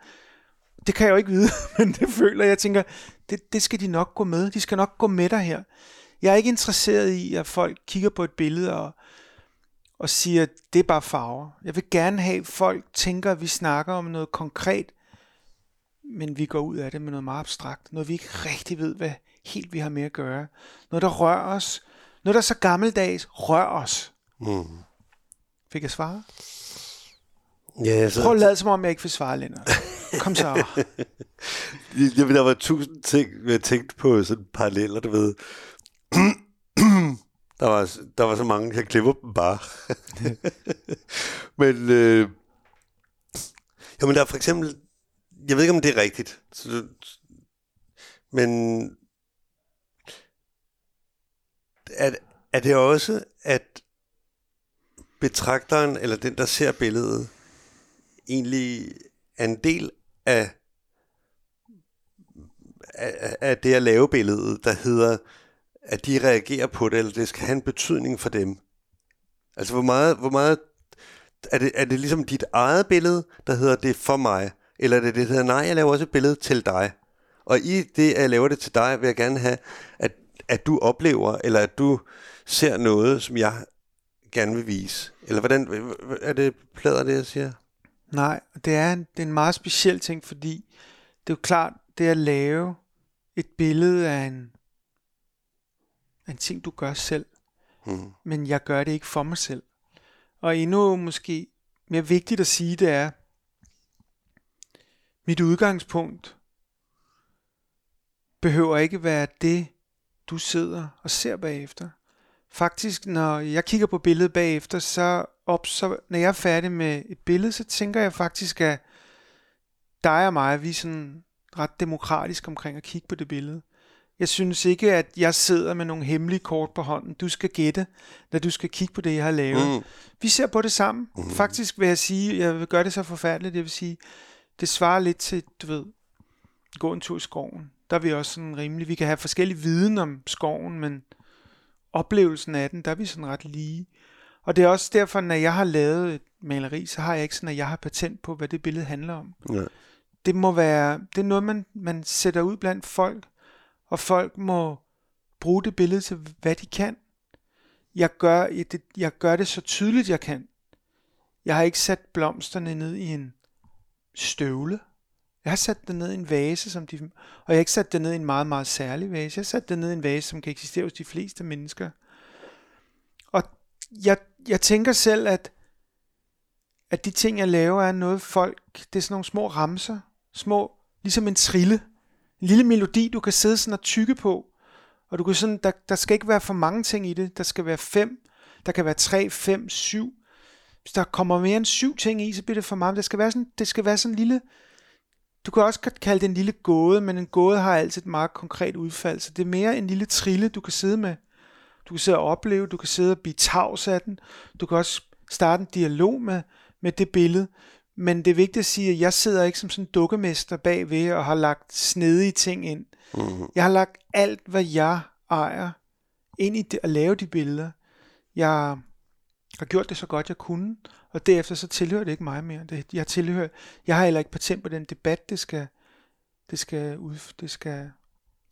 Det kan jeg jo ikke vide, men det føler jeg. Jeg tænker, det, det skal de nok gå med. De skal nok gå med dig her. Jeg er ikke interesseret i, at folk kigger på et billede og, og siger, det er bare farver. Jeg vil gerne have, at folk tænker, at vi snakker om noget konkret, men vi går ud af det med noget meget abstrakt. Noget vi ikke rigtig ved, hvad helt vi har med at gøre. Noget, der rører os. Noget, der så gammeldags rører os. Mm. Fik jeg svare? Ja, så... Prøv at lade som om, jeg ikke vil svare, Lennart. Kom så. Jamen, der var tusind ting, jeg tænkte på sådan paralleller, du ved. der, var, der var så mange, jeg klipper dem bare. Men, øh, jamen der er for eksempel, jeg ved ikke, om det er rigtigt, så, men er, er det også, at betragteren, eller den, der ser billedet, egentlig er en del af, af, af det at lave billedet, der hedder, at de reagerer på det, eller det skal have en betydning for dem. Altså, hvor meget, hvor meget er det, er det ligesom dit eget billede, der hedder det for mig, eller er det det, der hedder, nej, jeg laver også et billede til dig. Og i det, at jeg laver det til dig, vil jeg gerne have, at at du oplever, eller at du ser noget, som jeg gerne vil vise? Eller hvordan, er det plader det, jeg siger? Nej, det er, en, det er en meget speciel ting, fordi det er jo klart, det at lave et billede af en, en ting, du gør selv. Hmm. Men jeg gør det ikke for mig selv. Og endnu måske mere vigtigt at sige, det er, mit udgangspunkt behøver ikke være det, du sidder og ser bagefter. Faktisk, når jeg kigger på billedet bagefter, så, op, så når jeg er færdig med et billede, så tænker jeg faktisk, at dig og mig, vi er sådan ret demokratisk omkring at kigge på det billede. Jeg synes ikke, at jeg sidder med nogle hemmelige kort på hånden. Du skal gætte, når du skal kigge på det, jeg har lavet. Mm. Vi ser på det sammen. Mm. Faktisk vil jeg sige, jeg vil gøre det så forfærdeligt, jeg vil sige, det svarer lidt til, du ved, gå en tur i skoven der er vi også sådan rimelig, vi kan have forskellige viden om skoven, men oplevelsen af den, der er vi sådan ret lige. Og det er også derfor, når jeg har lavet et maleri, så har jeg ikke sådan, at jeg har patent på, hvad det billede handler om. Ja. Det må være, det er noget, man, man sætter ud blandt folk, og folk må bruge det billede til, hvad de kan. Jeg gør, det, jeg gør det så tydeligt, jeg kan. Jeg har ikke sat blomsterne ned i en støvle. Jeg har sat det ned i en vase, som de, og jeg har ikke sat det ned i en meget, meget særlig vase. Jeg har sat det ned i en vase, som kan eksistere hos de fleste mennesker. Og jeg, jeg tænker selv, at, at de ting, jeg laver, er noget folk, det er sådan nogle små ramser, små, ligesom en trille, en lille melodi, du kan sidde sådan og tykke på, og du kan sådan, der, der skal ikke være for mange ting i det, der skal være fem, der kan være tre, fem, syv, hvis der kommer mere end syv ting i, så bliver det for meget. Det skal være sådan, det skal være sådan en lille, du kan også kalde det en lille gåde, men en gåde har altid et meget konkret udfald, så det er mere en lille trille, du kan sidde med. Du kan sidde og opleve, du kan sidde og blive tavs af den, du kan også starte en dialog med, med det billede, men det er vigtigt at sige, at jeg sidder ikke som sådan en dukkemester bagved og har lagt snedige ting ind. Mm-hmm. Jeg har lagt alt, hvad jeg ejer, ind i det, at lave de billeder. Jeg har gjort det så godt jeg kunne, og derefter så tilhører det ikke mig mere. Det, jeg tilhører, jeg har heller ikke patent på den debat, det skal, det skal, ud, det skal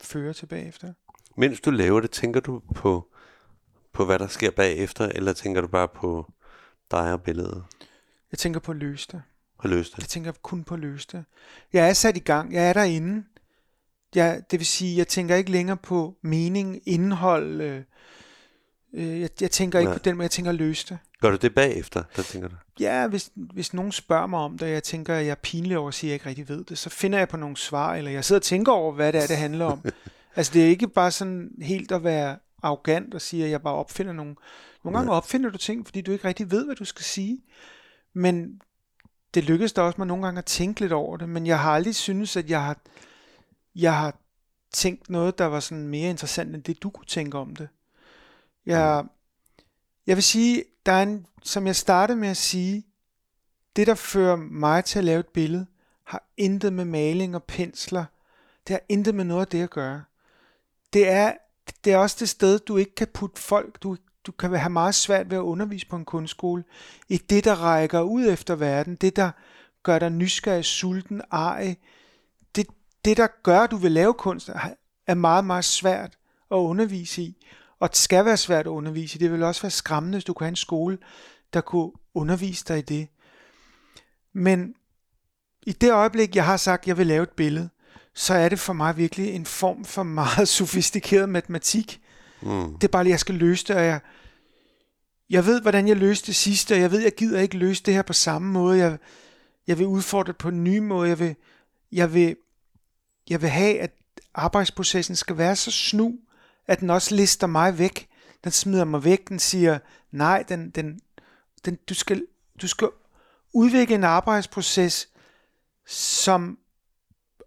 føre tilbage efter. Mens du laver det, tænker du på, på hvad der sker bagefter, eller tænker du bare på dig og billedet? Jeg tænker på at løse det. Og løse det? Jeg tænker kun på at løse det. Jeg er sat i gang. Jeg er derinde. Jeg, det vil sige, jeg tænker ikke længere på mening, indhold. Øh, øh, jeg, jeg tænker ikke Nej. på den, men jeg tænker at løse det. Gør du det bagefter, der tænker du? Ja, hvis, hvis nogen spørger mig om det, og jeg tænker, at jeg er pinlig over at sige, at jeg ikke rigtig ved det, så finder jeg på nogle svar, eller jeg sidder og tænker over, hvad det er, det handler om. altså, det er ikke bare sådan helt at være arrogant og sige, at jeg bare opfinder nogle... Nogle gange opfinder du ting, fordi du ikke rigtig ved, hvad du skal sige. Men det lykkedes da også mig nogle gange at tænke lidt over det, men jeg har aldrig syntes, at jeg har, jeg har tænkt noget, der var sådan mere interessant end det, du kunne tænke om det. Jeg, jeg vil sige, der er en, som jeg startede med at sige, det der fører mig til at lave et billede, har intet med maling og pensler. Det har intet med noget af det at gøre. Det er, det er også det sted, du ikke kan putte folk, du, du kan have meget svært ved at undervise på en kunstskole, i det, der rækker ud efter verden, det, der gør dig nysgerrig, sulten, ej, det, det, der gør, at du vil lave kunst, er meget, meget svært at undervise i, og det skal være svært at undervise i. Det vil også være skræmmende, hvis du kunne have en skole, der kunne undervise dig i det. Men i det øjeblik, jeg har sagt, at jeg vil lave et billede, så er det for mig virkelig en form for meget sofistikeret matematik. Mm. Det er bare, at jeg skal løse det, og jeg, jeg ved, hvordan jeg løste det sidste, og jeg ved, jeg gider ikke løse det her på samme måde. Jeg, jeg vil udfordre det på en ny måde. Jeg vil, jeg vil, jeg vil have, at arbejdsprocessen skal være så snu, at den også lister mig væk. Den smider mig væk. Den siger, nej, den, den, den, du, skal, du skal udvikle en arbejdsproces, som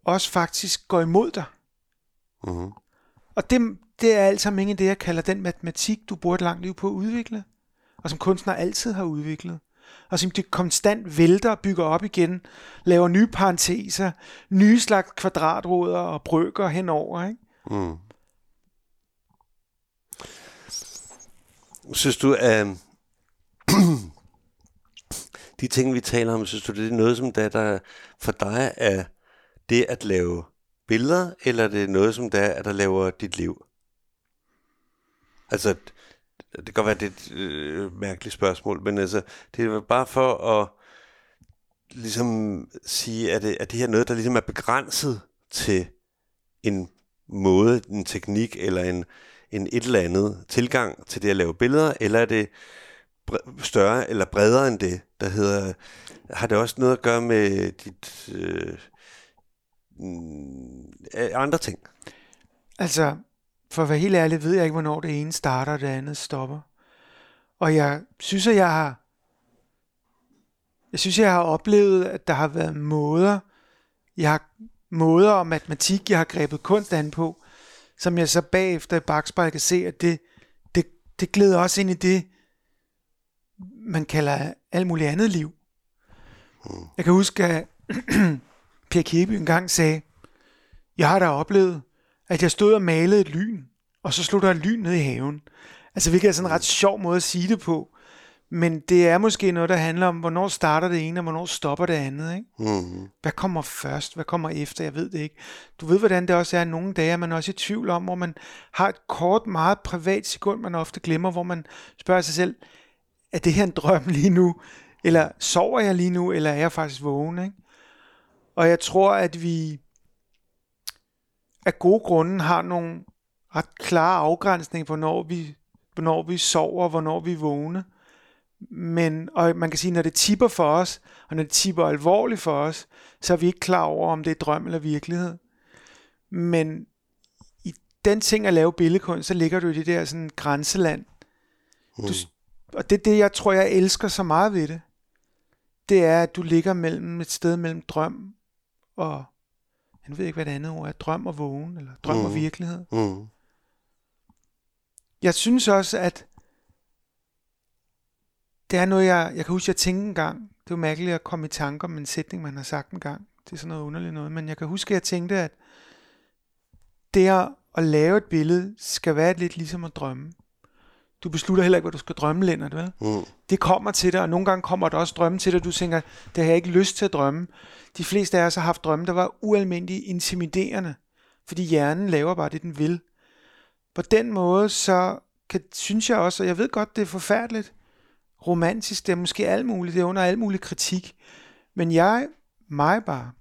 også faktisk går imod dig. Mm. Og det, det er alt sammen ingen det, jeg kalder den matematik, du bruger et langt liv på at udvikle. Og som kunstner altid har udviklet. Og som det konstant vælter og bygger op igen. Laver nye parenteser, nye slags kvadratroder og brøker henover. Ikke? Mm. Synes du, at de ting, vi taler om, synes du, det er noget, som der, der for dig er det at lave billeder, eller er det noget, som der er, der laver dit liv? Altså, det kan godt være, det er et øh, mærkeligt spørgsmål, men altså, det er bare for at ligesom sige, at det, er det her noget, der ligesom er begrænset til en måde, en teknik eller en, en et eller andet tilgang til det at lave billeder, eller er det større eller bredere end det, der hedder, har det også noget at gøre med dit øh, mm, andre ting? Altså, for at være helt ærlig, ved jeg ikke, hvornår det ene starter, og det andet stopper. Og jeg synes, at jeg har jeg synes, jeg har oplevet, at der har været måder, jeg har måder og matematik, jeg har grebet kunst an på, som jeg så bagefter i bagspejl kan se, at det, det, det glæder også ind i det, man kalder alt muligt andet liv. Jeg kan huske, at Per Kirby engang sagde, jeg har da oplevet, at jeg stod og malede et lyn, og så slog der et lyn ned i haven. Altså, hvilket er sådan en ret sjov måde at sige det på. Men det er måske noget, der handler om, hvornår starter det ene, og hvornår stopper det andet. Ikke? Mm. Hvad kommer først? Hvad kommer efter? Jeg ved det ikke. Du ved, hvordan det også er nogle dage, er man også i tvivl om, hvor man har et kort, meget privat sekund, man ofte glemmer, hvor man spørger sig selv, er det her en drøm lige nu? Eller sover jeg lige nu, eller er jeg faktisk vågen? Ikke? Og jeg tror, at vi af gode grunde har nogle ret klare afgrænsninger, hvornår vi, hvornår vi sover, og hvornår vi er vågne. Men, og man kan sige, når det tipper for os, og når det tipper alvorligt for os, så er vi ikke klar over, om det er drøm eller virkelighed. Men i den ting at lave billedkunst, så ligger du i det der sådan grænseland. Du, og det er det, jeg tror, jeg elsker så meget ved det. Det er, at du ligger mellem et sted mellem drøm og, jeg ved ikke, hvad det andet ord er, drøm og vågen, eller drøm mm. og virkelighed. Mm. Jeg synes også, at det er noget, jeg, jeg kan huske, jeg tænkte en gang. Det er jo mærkeligt at komme i tanker om en sætning, man har sagt en gang. Det er sådan noget underligt noget. Men jeg kan huske, at jeg tænkte, at det at, at lave et billede skal være lidt ligesom at drømme. Du beslutter heller ikke, hvad du skal drømme, Lennart, vel? Mm. Det kommer til dig, og nogle gange kommer der også drømme til dig, du tænker, det har jeg ikke lyst til at drømme. De fleste af os har haft drømme, der var ualmindeligt intimiderende, fordi hjernen laver bare det, den vil. På den måde, så kan, synes jeg også, og jeg ved godt, det er forfærdeligt, romantisk, det er måske alt muligt, det er under alt mulig kritik, men jeg, mig bare,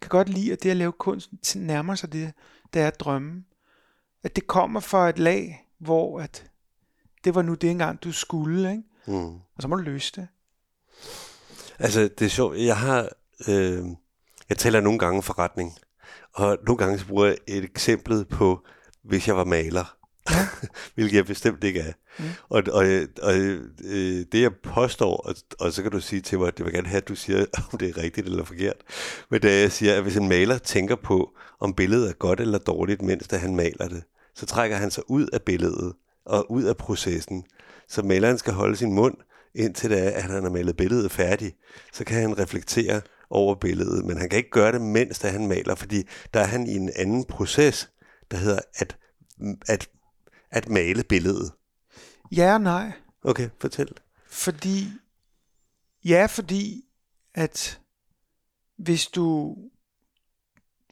kan godt lide, at det at lave kunst nærmer sig det, der er drømme. At det kommer fra et lag, hvor at det var nu det engang, du skulle, ikke? Mm. Og så må du løse det. Altså, det er sjovt. Jeg har... Øh, jeg taler nogle gange forretning, og nogle gange så bruger jeg et eksempel på, hvis jeg var maler. Ja. hvilket jeg bestemt ikke er. Mm. Og, og, og øh, det jeg påstår, og, og så kan du sige til mig, at det vil gerne have, at du siger, om det er rigtigt eller forkert, men er, jeg siger, at hvis en maler tænker på, om billedet er godt eller dårligt, mens da han maler det, så trækker han sig ud af billedet og ud af processen. Så maleren skal holde sin mund, indtil det er, at han har malet billedet færdigt. Så kan han reflektere over billedet, men han kan ikke gøre det, mens da han maler, fordi der er han i en anden proces, der hedder at, at, at male billedet. Ja og nej. Okay, fortæl. Fordi, ja, fordi at hvis du,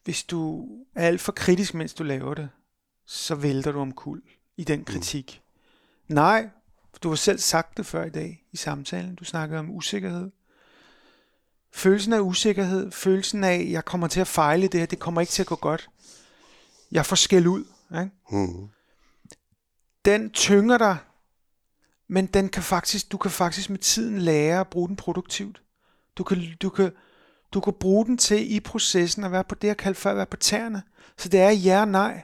hvis du er alt for kritisk, mens du laver det, så vælter du omkuld i den kritik. Mm. Nej, du har selv sagt det før i dag i samtalen. Du snakkede om usikkerhed. Følelsen af usikkerhed, følelsen af, at jeg kommer til at fejle det her, det kommer ikke til at gå godt. Jeg får skæld ud. Ikke? Mm. Den tynger dig, men den kan faktisk, du kan faktisk med tiden lære at bruge den produktivt. Du kan, du kan, du kan bruge den til i processen at være på det, jeg kalder for at være på tæerne. Så det er ja og nej.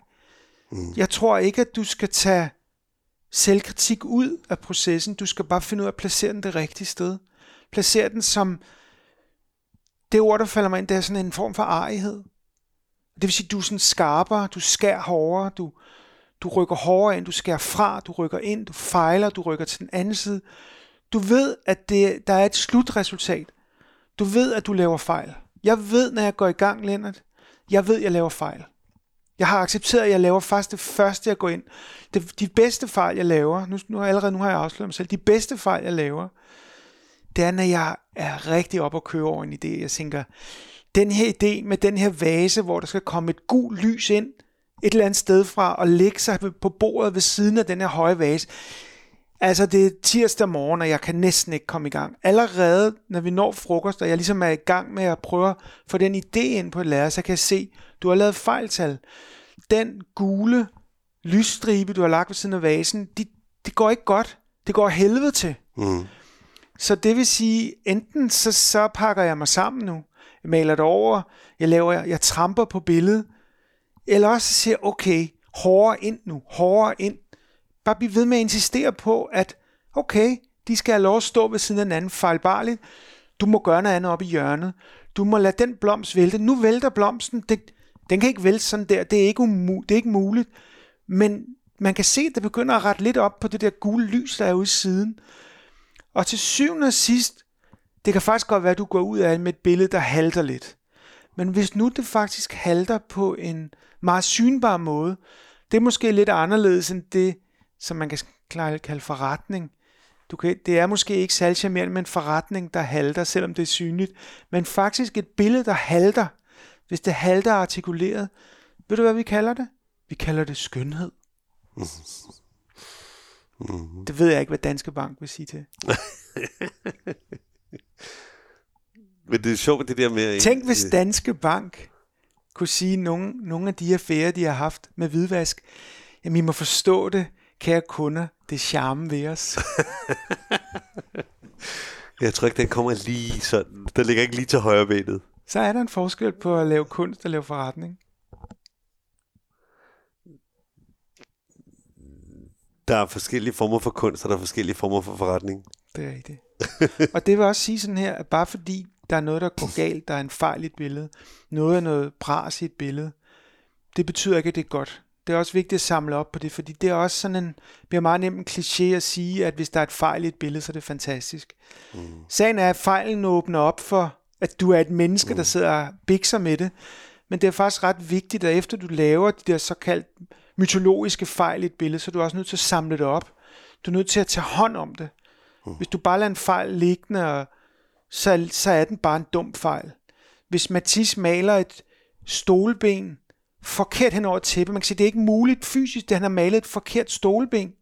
Mm. Jeg tror ikke, at du skal tage selvkritik ud af processen. Du skal bare finde ud af at placere den det rigtige sted. Placere den som, det ord, der falder mig ind, det er sådan en form for arighed. Det vil sige, at du er sådan skarpere, du skærer hårdere, du, du rykker hårdere ind, du skærer fra, du rykker ind, du fejler, du rykker til den anden side. Du ved, at det, der er et slutresultat. Du ved, at du laver fejl. Jeg ved, når jeg går i gang, Lennart, jeg ved, at jeg laver fejl. Jeg har accepteret, at jeg laver faktisk det første, jeg går ind. Det, de bedste fejl, jeg laver, nu, nu, allerede nu har jeg afsløret mig selv, de bedste fejl, jeg laver, det er, når jeg er rigtig op og kører over en idé. Jeg tænker, den her idé med den her vase, hvor der skal komme et gul lys ind, et eller andet sted fra, og lægge sig på bordet ved siden af den her høje vase. Altså, det er tirsdag morgen, og jeg kan næsten ikke komme i gang. Allerede, når vi når frokost, og jeg ligesom er i gang med at prøve at få den idé ind på et lærer, så kan jeg se, du har lavet fejltal. Den gule lysstribe, du har lagt ved siden af vasen, det, det går ikke godt. Det går helvede til. Mm. Så det vil sige, enten så, så pakker jeg mig sammen nu, jeg maler det over, jeg laver, jeg tramper på billedet, eller også siger okay, hårdere ind nu, hårdere ind. Bare blive ved med at insistere på, at okay, de skal have lov at stå ved siden af hinanden fejlbarligt. Du må gøre noget andet op i hjørnet. Du må lade den blomst vælte. Nu vælter blomsten. Det, den kan ikke vælte sådan der. Det er ikke, umu, det er ikke muligt. Men man kan se, at det begynder at rette lidt op på det der gule lys, der er ude i siden. Og til syvende og sidst, det kan faktisk godt være, at du går ud af med et billede, der halter lidt. Men hvis nu det faktisk halter på en meget synbar måde, det er måske lidt anderledes end det, som man kan kalde forretning. Du kan, det er måske ikke særlig charmerende med en forretning, der halter, selvom det er synligt. Men faktisk et billede, der halter, hvis det halter artikuleret. Ved du, hvad vi kalder det? Vi kalder det skønhed. Mm. Det ved jeg ikke, hvad Danske Bank vil sige til. Men det er sjovt, det der med... Tænk, hvis Danske Bank kunne sige nogle, nogle af de affærer, de har haft med hvidvask. Jamen, I må forstå det, kære kunder. Det er charme ved os. Jeg tror ikke, den kommer lige sådan. Den ligger ikke lige til højre benet. Så er der en forskel på at lave kunst og lave forretning. Der er forskellige former for kunst, og der er forskellige former for forretning. Det er rigtigt. og det vil også sige sådan her, at bare fordi der er noget, der går galt, der er en fejl i et billede, noget er noget bras i et billede, det betyder ikke, at det er godt. Det er også vigtigt at samle op på det, fordi det er også sådan en, bliver meget nemt en kliché at sige, at hvis der er et fejl i et billede, så er det fantastisk. Mm. Sagen er, at fejlen åbner op for, at du er et menneske, mm. der sidder og bikser med det. Men det er faktisk ret vigtigt, at efter du laver de der såkaldt mytologiske fejl i et billede, så er du også nødt til at samle det op. Du er nødt til at tage hånd om det. Hvis du bare lader en fejl liggende, og så, så er den bare en dum fejl. Hvis Mathis maler et stolben forkert hen over tæppet, man kan sige, det er ikke muligt fysisk, at han har malet et forkert stolben.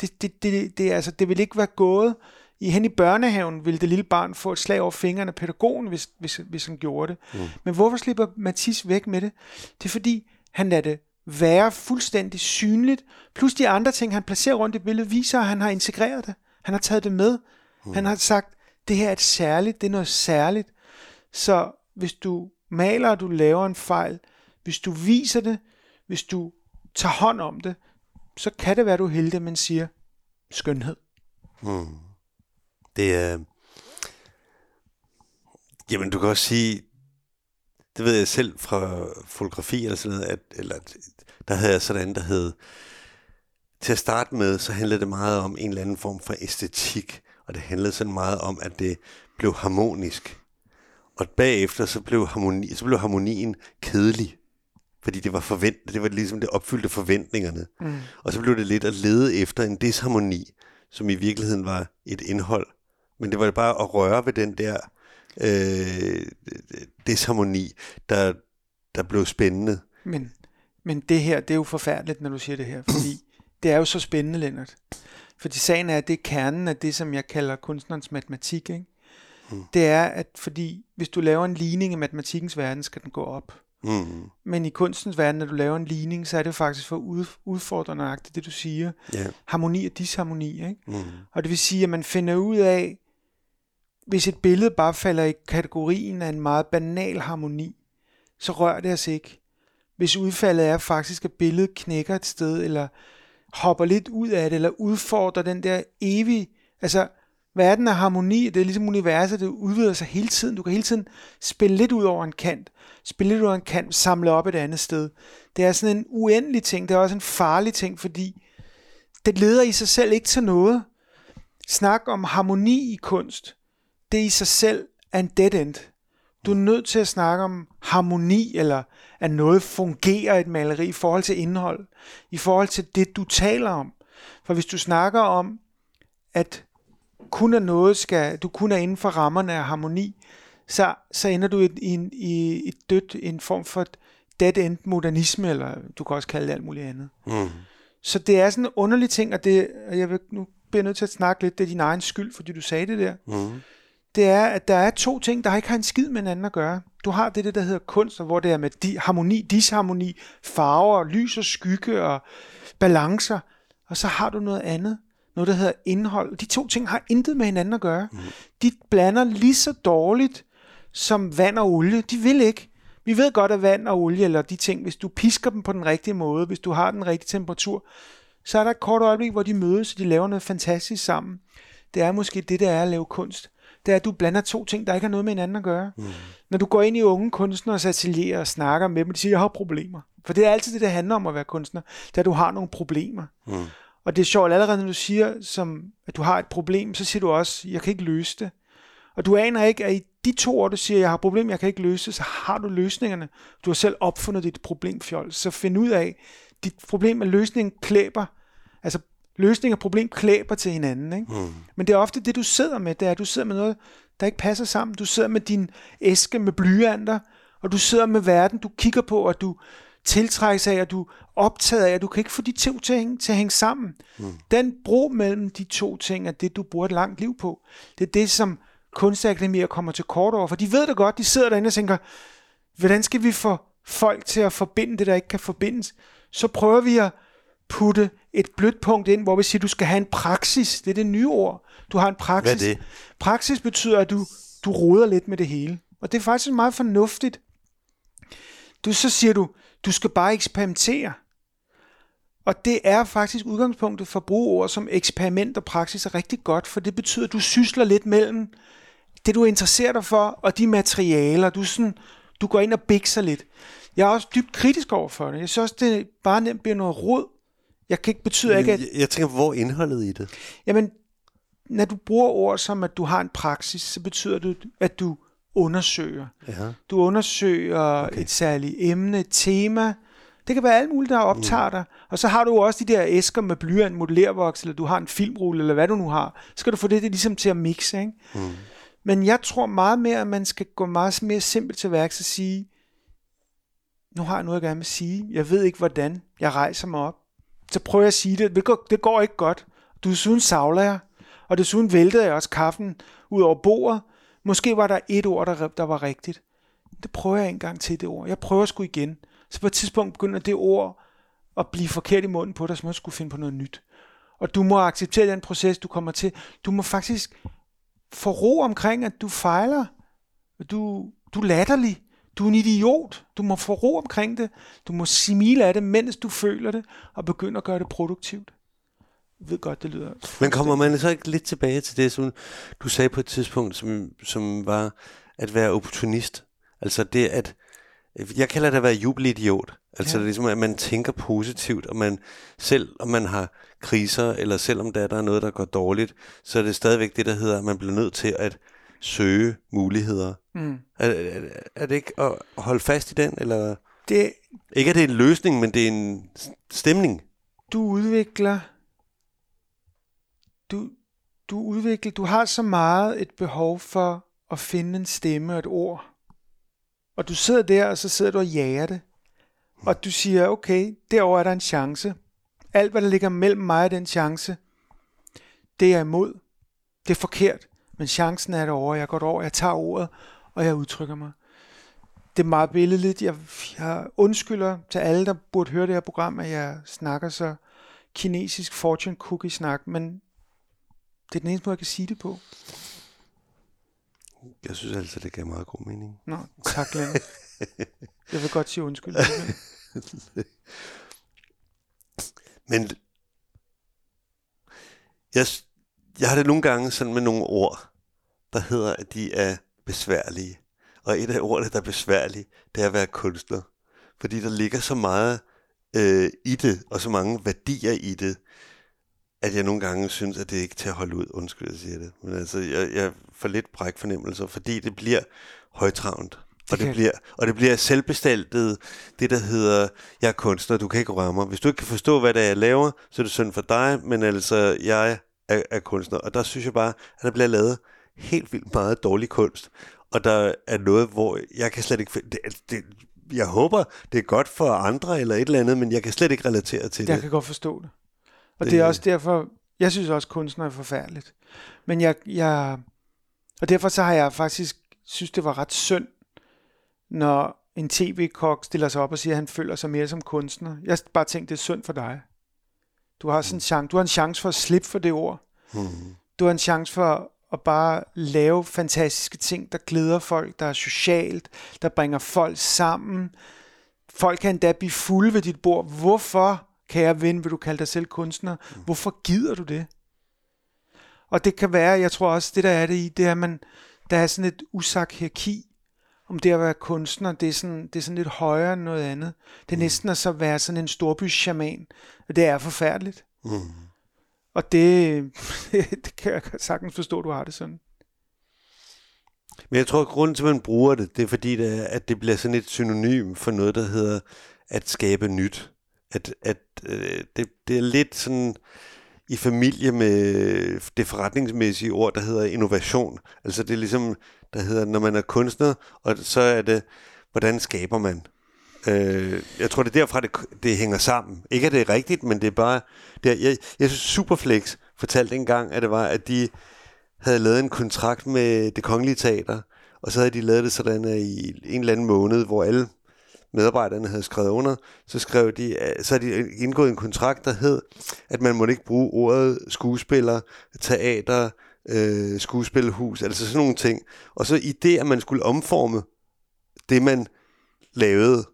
Det, det, det, det, altså, det vil ikke være gået. I hen i børnehaven ville det lille barn få et slag over fingrene af pædagogen, hvis, hvis, hvis han gjorde det. Mm. Men hvorfor slipper Mathis væk med det? Det er fordi, han lader det være fuldstændig synligt. Plus de andre ting, han placerer rundt i billedet, viser, at han har integreret det. Han har taget det med. Mm. Han har sagt, det her er et særligt, det er noget særligt. Så hvis du maler, og du laver en fejl, hvis du viser det, hvis du tager hånd om det, så kan det være, du heldig, man siger skønhed. Mm. Det er... Jamen, du kan også sige, det ved jeg selv fra fotografi eller sådan noget, at, eller, der havde jeg sådan en, der hed, til at starte med, så handlede det meget om en eller anden form for æstetik, og det handlede sådan meget om, at det blev harmonisk. Og bagefter så blev, harmoni, så blev harmonien kedelig, fordi det var forventet, det var ligesom det opfyldte forventningerne. Mm. Og så blev det lidt at lede efter en disharmoni, som i virkeligheden var et indhold. Men det var bare at røre ved den der øh, disharmoni, der, der blev spændende. Men, men det her, det er jo forfærdeligt, når du siger det her, fordi det er jo så spændende, Lennart. Fordi sagen er, at det er kernen af det, som jeg kalder kunstnerens matematik. Ikke? Mm. Det er, at fordi hvis du laver en ligning i matematikkens verden, skal den gå op. Mm. Men i kunstens verden, når du laver en ligning, så er det faktisk for udfordrende det du siger. Yeah. Harmoni og disharmoni. Ikke? Mm. Og det vil sige, at man finder ud af, hvis et billede bare falder i kategorien af en meget banal harmoni, så rører det os ikke. Hvis udfaldet er faktisk, at billedet knækker et sted, eller hopper lidt ud af det, eller udfordrer den der evige, altså verden er harmoni, det er ligesom universet, det udvider sig hele tiden. Du kan hele tiden spille lidt ud over en kant, spille lidt ud over en kant, samle op et andet sted. Det er sådan en uendelig ting, det er også en farlig ting, fordi det leder i sig selv ikke til noget. Snak om harmoni i kunst, det i sig selv er en dead end. Du er nødt til at snakke om harmoni, eller at noget fungerer i et maleri i forhold til indhold, i forhold til det, du taler om. For hvis du snakker om, at kun er noget skal, du kun er inden for rammerne af harmoni, så, så ender du i, i, i et dødt, en form for dead end modernisme, eller du kan også kalde det alt muligt andet. Mm. Så det er sådan en underlig ting, og det, og jeg vil, nu bliver jeg nødt til at snakke lidt, det er din egen skyld, fordi du sagde det der. Mm det er, at der er to ting, der ikke har en skid med hinanden at gøre. Du har det, der hedder kunst, hvor det er med di- harmoni, disharmoni, farver, lys og skygge og balancer. Og så har du noget andet, noget der hedder indhold. De to ting har intet med hinanden at gøre. Mm. De blander lige så dårligt som vand og olie. De vil ikke. Vi ved godt, at vand og olie, eller de ting, hvis du pisker dem på den rigtige måde, hvis du har den rigtige temperatur, så er der et kort øjeblik, hvor de mødes, og de laver noget fantastisk sammen. Det er måske det, der er at lave kunst det er, at du blander to ting, der ikke har noget med hinanden at gøre. Mm. Når du går ind i unge kunstners atelier og snakker med dem, de siger, jeg har problemer. For det er altid det, det handler om at være kunstner, det er, at du har nogle problemer. Mm. Og det er sjovt, allerede når du siger, som, at du har et problem, så siger du også, jeg kan ikke løse det. Og du aner ikke, at i de to ord, du siger, jeg har et problem, jeg kan ikke løse det, så har du løsningerne. Du har selv opfundet dit problemfjold. Så find ud af, dit problem med løsningen klæber. Altså løsning og problem klæber til hinanden. Ikke? Mm. Men det er ofte det, du sidder med, det er, at du sidder med noget, der ikke passer sammen. Du sidder med din æske med blyanter, og du sidder med verden, du kigger på, og du tiltrækkes af, og du optaget af, at du kan ikke få de to ting til at hænge sammen. Mm. Den bro mellem de to ting er det, du bruger et langt liv på. Det er det, som kunstakademier kommer til kort over, for de ved det godt, de sidder derinde og tænker, hvordan skal vi få folk til at forbinde det, der ikke kan forbindes? Så prøver vi at putte et blødt punkt ind, hvor vi siger, at du skal have en praksis. Det er det nye ord. Du har en praksis. Hvad er det? Praksis betyder, at du, du roder lidt med det hele. Og det er faktisk meget fornuftigt. Du, så siger du, du skal bare eksperimentere. Og det er faktisk udgangspunktet for at bruge ord som eksperiment og praksis er rigtig godt, for det betyder, at du sysler lidt mellem det, du interesserer dig for, og de materialer. Du, sådan, du går ind og bikser lidt. Jeg er også dybt kritisk over for det. Jeg synes også, det bare nemt bliver noget råd. Jeg kan ikke betyde ikke, at... Jeg, jeg tænker, hvor er indholdet i det? Jamen, når du bruger ord som, at du har en praksis, så betyder det, at du undersøger. Ja. Du undersøger okay. et særligt emne, et tema, Det kan være alt muligt, der optager dig. Og så har du også de der æsker med blyant, modellervoks, eller du har en filmrulle, eller hvad du nu har. Så skal du få det, det ligesom til at mixe, ikke? Mm. Men jeg tror meget mere, at man skal gå meget mere simpelt til værks og sige, nu har jeg noget, jeg gerne vil sige. Jeg ved ikke, hvordan. Jeg rejser mig op. Så prøver jeg at sige det. Det går, det går ikke godt. Du desuden savler jeg. Og desuden væltede jeg også kaffen ud over bordet. Måske var der et ord, der, der var rigtigt. Det prøver jeg en gang til, det ord. Jeg prøver sgu igen. Så på et tidspunkt begynder det ord at blive forkert i munden på dig, så må skulle finde på noget nyt. Og du må acceptere den proces, du kommer til. Du må faktisk få ro omkring, at du fejler. Du, du er latterlig. Du er en idiot. Du må få ro omkring det. Du må smile af det, mens du føler det, og begynde at gøre det produktivt. Jeg ved godt, det lyder... Men kommer man så ikke lidt tilbage til det, som du sagde på et tidspunkt, som, som var at være opportunist? Altså det at... Jeg kalder det at være jubelidiot. Altså ja. det er ligesom, at man tænker positivt, og man selv, om man har kriser, eller selvom der, der er noget, der går dårligt, så er det stadigvæk det, der hedder, at man bliver nødt til at søge muligheder. Mm. Er, er, er det ikke at holde fast i den, eller... Det, ikke at det er en løsning, men det er en stemning. Du udvikler... Du, du udvikler... Du har så meget et behov for at finde en stemme og et ord. Og du sidder der, og så sidder du og jager det. Og du siger, okay, derover er der en chance. Alt, hvad der ligger mellem mig og den chance, det er imod. Det er forkert. Men chancen er derovre. Jeg går over, jeg tager ordet, og jeg udtrykker mig. Det er meget billedligt. Jeg, jeg undskylder til alle, der burde høre det her program, at jeg snakker så kinesisk fortune cookie snak, men det er den eneste måde, jeg kan sige det på. Jeg synes altså, det gav meget god mening. Nå, tak Lennon. jeg vil godt sige undskyld. men jeg, jeg har det nogle gange sådan med nogle ord, der hedder, at de er besværlige. Og et af ordene, der er besværlige, det er at være kunstner. Fordi der ligger så meget øh, i det, og så mange værdier i det, at jeg nogle gange synes, at det ikke er til at holde ud. Undskyld, jeg siger det. Men altså, jeg, jeg får lidt brækfornemmelser, fordi det bliver højtravnt. Og det, bliver, og det bliver selvbestaltet, det der hedder, jeg er kunstner, du kan ikke røre mig. Hvis du ikke kan forstå, hvad det er, jeg laver, så er det synd for dig, men altså, jeg er, er kunstner. Og der synes jeg bare, at der bliver lavet helt vildt meget dårlig kunst. Og der er noget, hvor jeg kan slet ikke... Det, det, jeg håber, det er godt for andre eller et eller andet, men jeg kan slet ikke relatere til jeg det. Jeg kan godt forstå det. Og det, det er også derfor, jeg synes også, kunstner er forfærdeligt. Men jeg, jeg, og derfor så har jeg faktisk synes, det var ret synd, når en tv-kok stiller sig op og siger, at han føler sig mere som kunstner. Jeg bare tænkte, det er synd for dig. Du har, sådan en chance, du har en chance for at slippe for det ord. Mm. Du har en chance for at bare lave fantastiske ting, der glæder folk, der er socialt, der bringer folk sammen. Folk kan endda blive fulde ved dit bord. Hvorfor, kære ven, vil du kalde dig selv kunstner? Hvorfor gider du det? Og det kan være, jeg tror også, det der er det i, det er, at man, der er sådan et usagt hierarki om det at være kunstner, det er sådan, det er sådan lidt højere end noget andet. Det er mm. næsten at så være sådan en storby-shaman. Det er forfærdeligt. Mm. Og det, det kan jeg sagtens forstå, du har det sådan. Men jeg tror, at grunden til, at man bruger det, det er fordi, det er, at det bliver sådan et synonym for noget, der hedder at skabe nyt. At, at øh, det, det er lidt sådan i familie med det forretningsmæssige ord, der hedder innovation. Altså det er ligesom, der hedder, når man er kunstner, og så er det, hvordan skaber man? Øh, jeg tror, det er derfra, det, det hænger sammen. Ikke at det er rigtigt, men det er bare... Det er, jeg, jeg synes, Superflex fortalte engang, at det var, at de havde lavet en kontrakt med det kongelige teater, og så havde de lavet det sådan, at i en eller anden måned, hvor alle medarbejderne havde skrevet under, så skrev de, så havde de indgået en kontrakt, der hed, at man måtte ikke bruge ordet skuespiller, teater, øh, skuespilhus, altså sådan nogle ting. Og så i det, at man skulle omforme det, man lavede,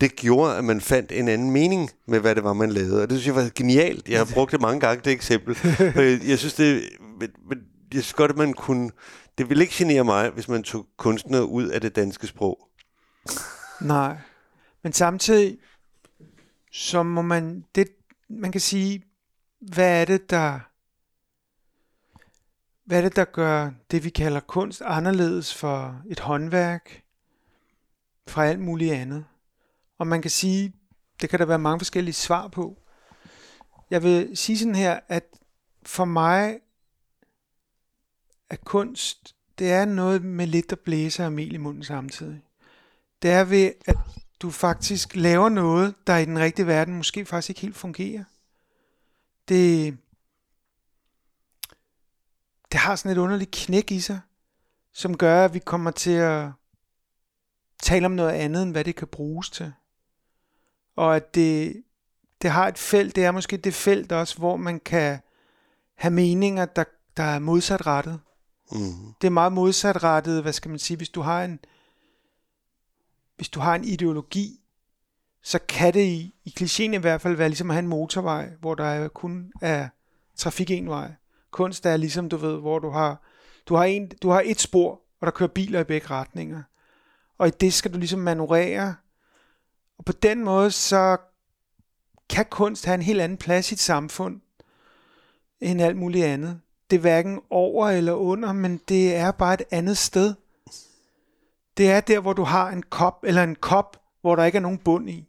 det gjorde, at man fandt en anden mening med, hvad det var, man lavede. Og det synes jeg var genialt. Jeg har brugt det mange gange, det eksempel. jeg synes, det, men, jeg synes godt, at man kunne... Det ville ikke genere mig, hvis man tog kunstner ud af det danske sprog. Nej. Men samtidig, så må man... Det, man kan sige, hvad er det, der... Hvad er det, der gør det, vi kalder kunst, anderledes for et håndværk, fra alt muligt andet? Og man kan sige, det kan der være mange forskellige svar på. Jeg vil sige sådan her, at for mig er kunst, det er noget med lidt at blæse og mel i munden samtidig. Det er ved, at du faktisk laver noget, der i den rigtige verden måske faktisk ikke helt fungerer. Det, det har sådan et underligt knæk i sig, som gør, at vi kommer til at tale om noget andet, end hvad det kan bruges til. Og at det, det har et felt, det er måske det felt også, hvor man kan have meninger, der, der er modsatrettet. Mm. Det er meget modsatrettet, hvad skal man sige, hvis du har en, hvis du har en ideologi, så kan det i, i klichéen i hvert fald være ligesom at have en motorvej, hvor der kun er trafik en vej. Kunst er ligesom, du ved, hvor du har, du har, en, du har et spor, og der kører biler i begge retninger. Og i det skal du ligesom manøvrere. Og på den måde, så kan kunst have en helt anden plads i et samfund, end alt muligt andet. Det er hverken over eller under, men det er bare et andet sted. Det er der, hvor du har en kop, eller en kop, hvor der ikke er nogen bund i.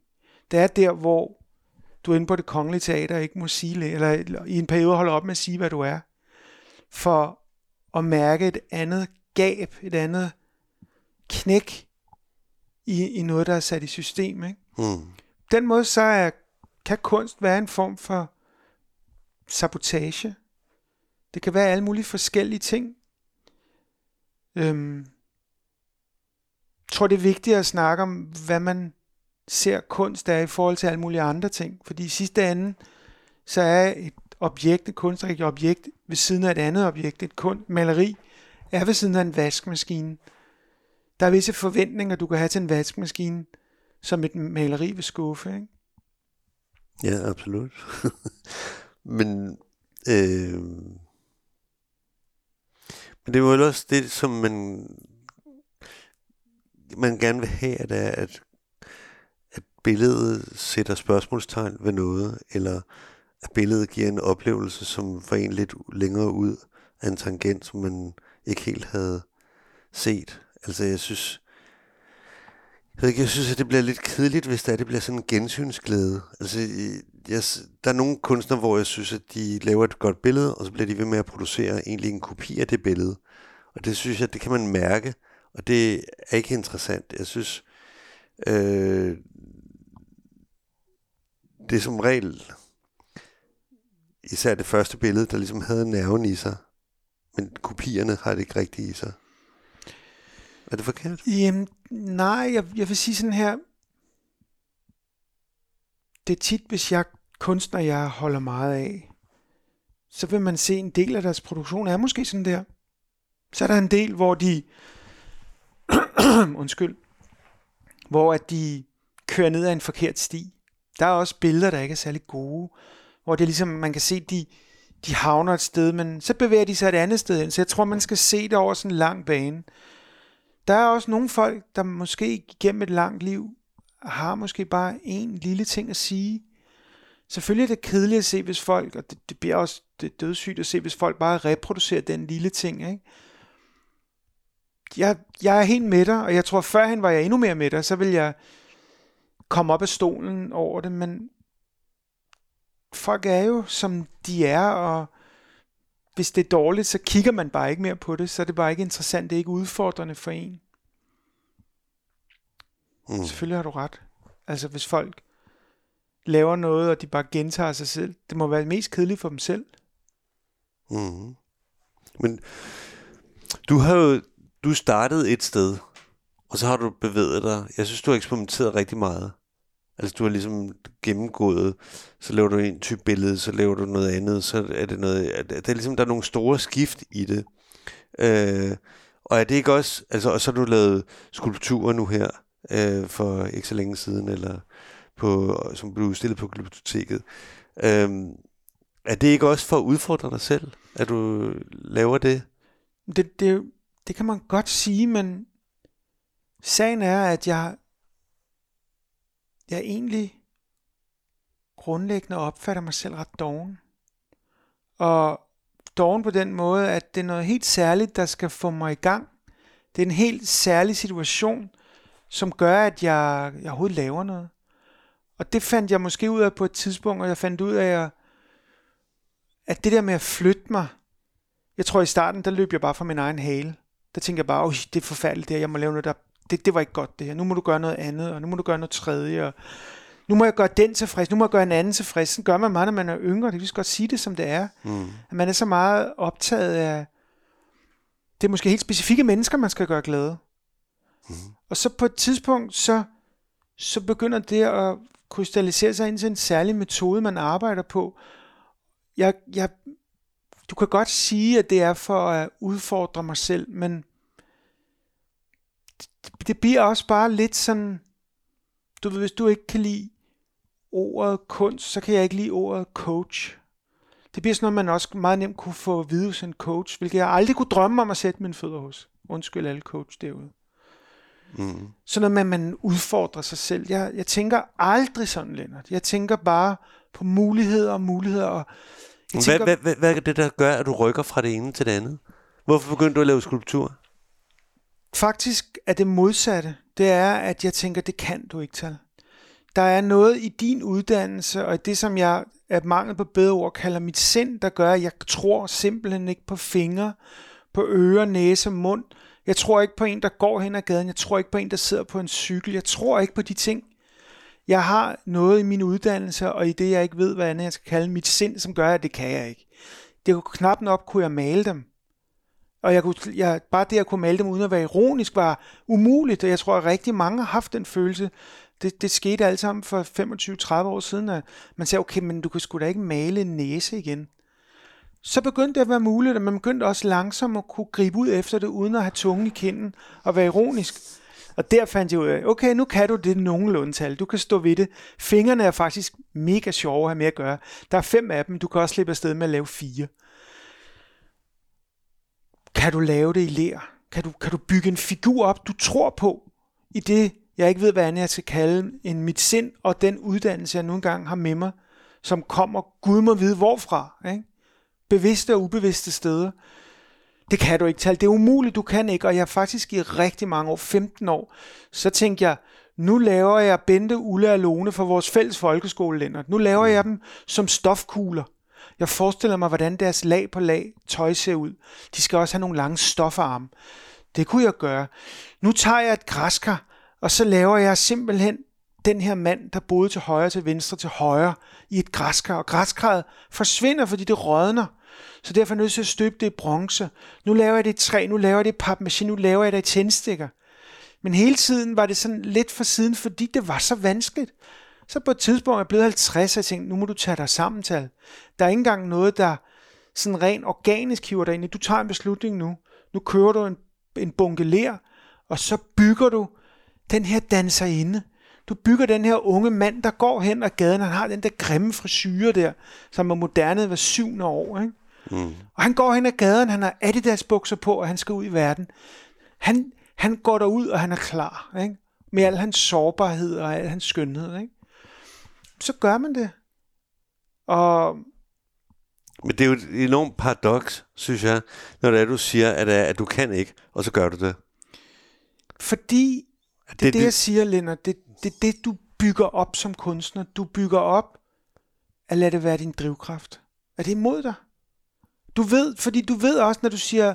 Det er der, hvor du er inde på det kongelige teater ikke må sige, eller, i en periode holder op med at sige, hvad du er. For at mærke et andet gab, et andet knæk i, i noget, der er sat i system. Ikke? Mm. Den måde så er, kan kunst være en form for sabotage. Det kan være alle mulige forskellige ting. Øhm, tror, det er vigtigt at snakke om, hvad man ser kunst er i forhold til alle mulige andre ting. Fordi i sidste ende, så er et objekt, et kunstnerisk objekt, ved siden af et andet objekt, et kun, maleri, er ved siden af en vaskemaskine. Der er visse forventninger, du kan have til en vaskemaskine, som et maleri vil skuffe. Ikke? Ja, absolut. men, øh, men det er jo også det, som man, man gerne vil have, at, er, at, at billedet sætter spørgsmålstegn ved noget, eller at billedet giver en oplevelse, som får en lidt længere ud af en tangent, som man ikke helt havde set. Altså jeg synes, jeg, ved ikke, jeg synes, at det bliver lidt kedeligt, hvis det, er, det bliver sådan en gensynsglæde. Altså, jeg, der er nogle kunstnere, hvor jeg synes, at de laver et godt billede, og så bliver de ved med at producere egentlig en kopi af det billede. Og det synes jeg, det kan man mærke, og det er ikke interessant. Jeg synes, øh, det er som regel især det første billede, der ligesom havde nerven i sig, men kopierne har det ikke rigtigt i sig. Er det forkert? Jamen, nej, jeg, jeg vil sige sådan her. Det er tit, hvis jeg kunstner, jeg holder meget af, så vil man se en del af deres produktion er måske sådan der. Så er der en del, hvor de, undskyld, hvor at de kører ned ad en forkert sti. Der er også billeder, der ikke er særlig gode, hvor det er ligesom, man kan se, de, de havner et sted, men så bevæger de sig et andet sted hen. Så jeg tror, man skal se det over sådan en lang bane. Der er også nogle folk, der måske gennem et langt liv har måske bare en lille ting at sige. Selvfølgelig er det kedeligt at se, hvis folk, og det, det bliver også det dødssygt at se, hvis folk bare reproducerer den lille ting. Ikke? Jeg, jeg er helt med dig, og jeg tror, førhen var jeg endnu mere med dig, så vil jeg komme op af stolen over det, men folk er jo, som de er, og hvis det er dårligt, så kigger man bare ikke mere på det, så er det bare ikke interessant, det er ikke udfordrende for en. Mm. Selvfølgelig har du ret. Altså hvis folk laver noget, og de bare gentager sig selv, det må være mest kedeligt for dem selv. Mm. Men du har jo du startede et sted, og så har du bevæget dig. Jeg synes, du har eksperimenteret rigtig meget. Altså du har ligesom gennemgået, så laver du en type billede, så laver du noget andet, så er det noget, det er ligesom, der er nogle store skift i det. Øh, og er det ikke også, altså, og så har du lavet skulpturer nu her, øh, for ikke så længe siden, eller på, som blev udstillet på biblioteket. Øh, er det ikke også for at udfordre dig selv, at du laver det? Det, det, det kan man godt sige, men sagen er, at jeg jeg egentlig grundlæggende opfatter mig selv ret doven. Og doven på den måde, at det er noget helt særligt, der skal få mig i gang. Det er en helt særlig situation, som gør, at jeg, jeg overhovedet laver noget. Og det fandt jeg måske ud af på et tidspunkt, og jeg fandt ud af, at det der med at flytte mig, jeg tror i starten, der løb jeg bare fra min egen hale. Der tænkte jeg bare, det er forfærdeligt det her, jeg må lave noget, der, det, det var ikke godt det her. Nu må du gøre noget andet, og nu må du gøre noget tredje, og nu må jeg gøre den tilfreds, nu må jeg gøre en anden tilfreds. Sådan gør man meget, når man er yngre. Det kan vi godt sige det, som det er. Mm. At man er så meget optaget af, det er måske helt specifikke mennesker, man skal gøre glade. Mm. Og så på et tidspunkt, så, så begynder det at krystallisere sig ind til en særlig metode, man arbejder på. Jeg, jeg, du kan godt sige, at det er for at udfordre mig selv, men det, bliver også bare lidt sådan, du ved, hvis du ikke kan lide ordet kunst, så kan jeg ikke lide ordet coach. Det bliver sådan noget, man også meget nemt kunne få at vide hos en coach, hvilket jeg aldrig kunne drømme om at sætte mine fødder hos. Undskyld alle coach derude. Mm. Sådan noget med, at man udfordrer sig selv. Jeg, jeg tænker aldrig sådan, Lennart. Jeg tænker bare på muligheder og muligheder. Og jeg tænker, hvad, hvad, hvad er det, der gør, at du rykker fra det ene til det andet? Hvorfor begyndte du at lave skulptur? Faktisk er det modsatte. Det er, at jeg tænker, det kan du ikke tage. Der er noget i din uddannelse, og i det, som jeg er mangel på bedre ord kalder mit sind, der gør, at jeg tror simpelthen ikke på fingre, på ører, næse, mund. Jeg tror ikke på en, der går hen ad gaden. Jeg tror ikke på en, der sidder på en cykel. Jeg tror ikke på de ting. Jeg har noget i min uddannelse, og i det, jeg ikke ved, hvad andet jeg skal kalde mit sind, som gør, at det kan jeg ikke. Det kunne knap nok kunne jeg male dem. Og jeg kunne, jeg, bare det at kunne male dem uden at være ironisk var umuligt, og jeg tror, at rigtig mange har haft den følelse. Det, det skete alt sammen for 25-30 år siden, at man sagde, okay, men du kan sgu da ikke male en næse igen. Så begyndte det at være muligt, at man begyndte også langsomt at kunne gribe ud efter det, uden at have tungen i kinden og være ironisk. Og der fandt jeg ud af, okay, nu kan du det nogenlunde tal. Du kan stå ved det. Fingrene er faktisk mega sjove at have med at gøre. Der er fem af dem. Du kan også slippe afsted med at lave fire. Kan du lave det i lær? Kan du, kan du bygge en figur op, du tror på, i det, jeg ikke ved, hvad andet jeg skal kalde, end mit sind og den uddannelse, jeg nogle engang har med mig, som kommer Gud må vide hvorfra. Ikke? Bevidste og ubevidste steder. Det kan du ikke tale. Det er umuligt, du kan ikke. Og jeg har faktisk i rigtig mange år, 15 år, så tænkte jeg, nu laver jeg Bente, Ulle og Lone for vores fælles folkeskolelænder. Nu laver jeg dem som stofkugler. Jeg forestiller mig, hvordan deres lag på lag tøj ser ud. De skal også have nogle lange stofarme. Det kunne jeg gøre. Nu tager jeg et græskar, og så laver jeg simpelthen den her mand, der boede til højre, til venstre, til højre i et græskar. Og græskarret forsvinder, fordi det rådner. Så derfor er jeg nødt til at støbe det i bronze. Nu laver jeg det i træ, nu laver jeg det i papmaché, nu laver jeg det i tændstikker. Men hele tiden var det sådan lidt for siden, fordi det var så vanskeligt. Så på et tidspunkt er jeg blevet 50, og jeg tænkte, nu må du tage dig sammen til. Der er ikke engang noget, der sådan rent organisk hiver dig ind i. Du tager en beslutning nu. Nu kører du en, en bunke ler, og så bygger du den her danserinde. Du bygger den her unge mand, der går hen ad gaden. Han har den der grimme frisyre der, som er moderne hver syvende år. Ikke? Mm. Og han går hen ad gaden, han har Adidas bukser på, og han skal ud i verden. Han, han går derud, og han er klar. Ikke? Med al hans sårbarhed og al hans skønhed. Ikke? så gør man det. Og men det er jo et enormt paradoks, synes jeg, når det er, du siger, at, at du kan ikke, og så gør du det. Fordi, det er det, det, jeg siger, Lennart, det er det, det, du bygger op som kunstner. Du bygger op at lade det være din drivkraft. Er det imod dig? Du ved, fordi du ved også, når du siger,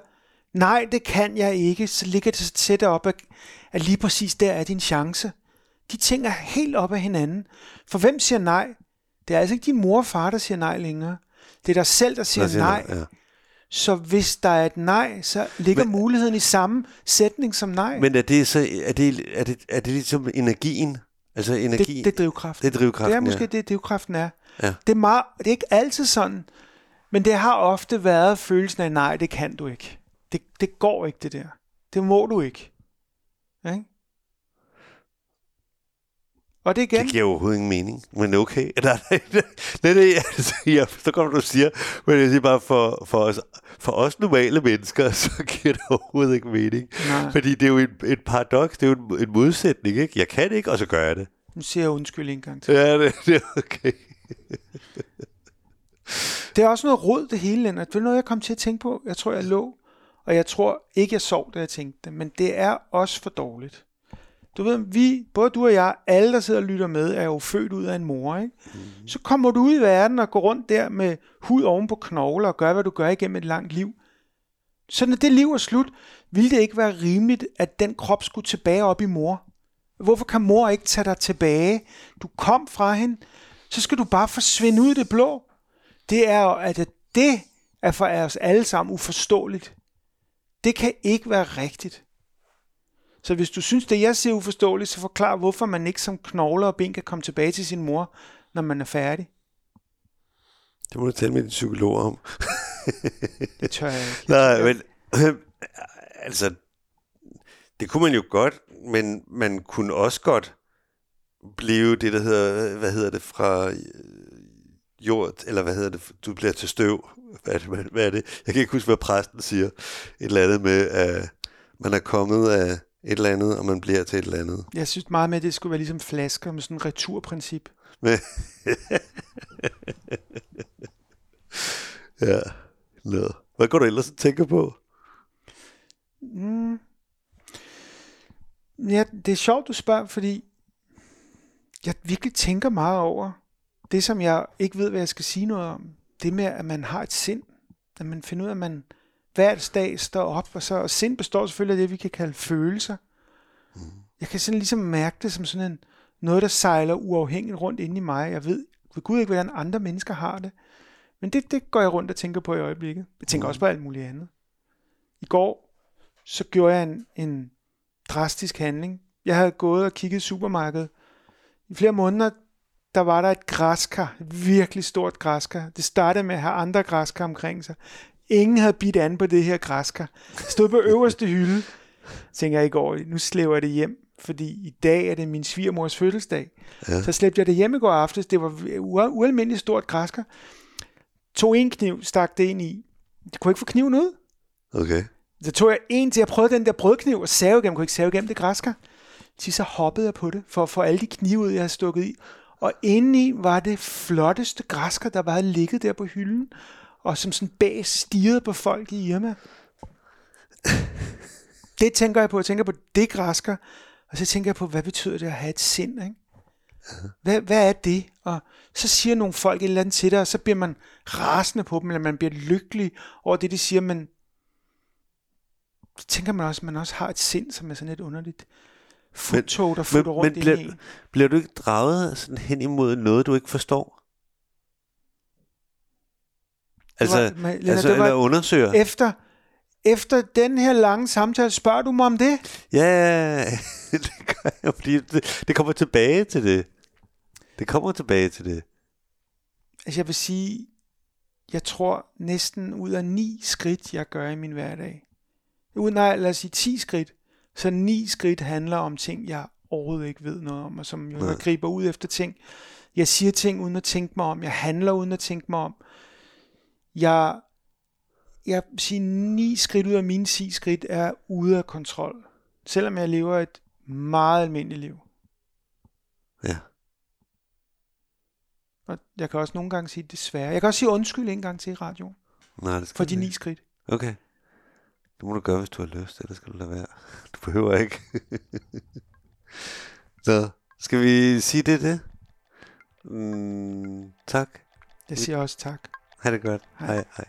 nej, det kan jeg ikke, så ligger det så tæt op, at, at lige præcis der er din chance. De ting er helt op af hinanden. For hvem siger nej? Det er altså ikke din mor og far, der siger nej længere. Det er dig selv, der siger, siger nej. Ja. Så hvis der er et nej, så ligger men, muligheden i samme sætning som nej. Men er det så er det, er det, er det ligesom energien? Altså energi? Det, det er drivkraften. Det er drivkraften, Det er måske ja. det, drivkraften er. Ja. Det, er meget, det er ikke altid sådan, men det har ofte været følelsen af, nej, det kan du ikke. Det, det går ikke, det der. Det må du ikke. Ikke? Og det igen... Det giver overhovedet ingen mening, men okay. Nej, nej, nej, nej, nej altså, ja, så kommer du siger, men jeg siger bare, for, for, os, for os normale mennesker, så giver det overhovedet ikke mening. Nej. Fordi det er jo en, et paradoks, det er jo en, en modsætning, ikke? Jeg kan ikke, og så gør jeg det. Nu siger jeg undskyld en gang til. Ja, det, det er okay. Det er også noget råd, det hele, Lennart. Det er noget, jeg kom til at tænke på. Jeg tror, jeg lå, og jeg tror ikke, jeg sov, da jeg tænkte det. Men det er også for dårligt. Du ved, vi, både du og jeg, alle der sidder og lytter med, er jo født ud af en mor, ikke? Mm. Så kommer du ud i verden og går rundt der med hud oven på knogler og gør, hvad du gør igennem et langt liv. Så når det liv er slut, ville det ikke være rimeligt, at den krop skulle tilbage op i mor? Hvorfor kan mor ikke tage dig tilbage? Du kom fra hende, så skal du bare forsvinde ud i det blå. Det er jo, at det er for os alle sammen uforståeligt. Det kan ikke være rigtigt. Så hvis du synes, det jeg siger uforståeligt, så forklar, hvorfor man ikke som knogler og ben kan komme tilbage til sin mor, når man er færdig. Det må du tale med din psykolog om. det tør jeg ikke. Nej, men altså, det kunne man jo godt, men man kunne også godt blive det, der hedder, hvad hedder det, fra jord, eller hvad hedder det, du bliver til støv. Hvad er det? Hvad er det? Jeg kan ikke huske, hvad præsten siger. Et eller andet med, at man er kommet af et eller andet, og man bliver til et eller andet. Jeg synes meget med, at det skulle være ligesom flasker med sådan et returprincip. Ja, noget. Hvad går du ellers tænker på? Mm. Ja, det er sjovt, du spørger, fordi jeg virkelig tænker meget over det, som jeg ikke ved, hvad jeg skal sige noget om. Det med, at man har et sind. At man finder ud af, at man hver dag står op, og så og sind består selvfølgelig af det, vi kan kalde følelser. Mm. Jeg kan sådan ligesom mærke det som sådan en, noget, der sejler uafhængigt rundt inde i mig. Jeg ved ved Gud ikke, hvordan andre mennesker har det. Men det, det går jeg rundt og tænker på i øjeblikket. Jeg tænker mm. også på alt muligt andet. I går, så gjorde jeg en, en drastisk handling. Jeg havde gået og kigget i supermarkedet. I flere måneder, der var der et græskar, et virkelig stort græskar. Det startede med at have andre græskar omkring sig. Ingen havde bidt an på det her græskar. Stod på øverste hylde. Tænker jeg i går, nu slæver jeg det hjem, fordi i dag er det min svigermors fødselsdag. Ja. Så slæbte jeg det hjem i går aftes. Det var ualmindeligt stort græskar. Tog en kniv, stak det ind i. Jeg kunne ikke få kniven ud. Okay. Så tog jeg en til, jeg prøvede den der brødkniv og save igennem. Jeg kunne ikke save igennem det græskar. Til så hoppede jeg på det, for at få alle de knive ud, jeg havde stukket i. Og indeni var det flotteste græskar, der var ligget der på hylden, og som sådan bag stirrede på folk i Irma. det tænker jeg på. Jeg tænker på det græskar, og så tænker jeg på, hvad betyder det at have et sind, ikke? Hvad, hvad er det? Og så siger nogle folk et eller andet til dig, og så bliver man rasende på dem, eller man bliver lykkelig over det, de siger, men så tænker man også, at man også har et sind, som er sådan lidt underligt futtog, der futter rundt men, bliver, bliver du ikke draget sådan hen imod noget, du ikke forstår? Altså, var, men, Lena, altså eller undersøger? Efter, efter den her lange samtale, spørger du mig om det? Ja, det gør jeg, fordi det, det kommer tilbage til det. Det kommer tilbage til det. Altså jeg vil sige, jeg tror næsten ud af ni skridt, jeg gør i min hverdag. Ud af, lad os sige, 10 skridt, så ni skridt handler om ting, jeg overhovedet ikke ved noget om, og som jeg griber ud efter ting. Jeg siger ting uden at tænke mig om. Jeg handler uden at tænke mig om. Jeg, jeg siger, ni skridt ud af mine 10 skridt er ude af kontrol. Selvom jeg lever et meget almindeligt liv. Ja. Og jeg kan også nogle gange sige desværre. Jeg kan også sige undskyld en gang til i radioen. Nej, det skal For de ni skridt. Okay. Det må du gøre, hvis du har lyst, ellers skal du lade være. Behøver ikke. Så, skal vi sige det det? Mm, tak. Jeg siger også tak. Ha' det godt. Hej. hej. hej.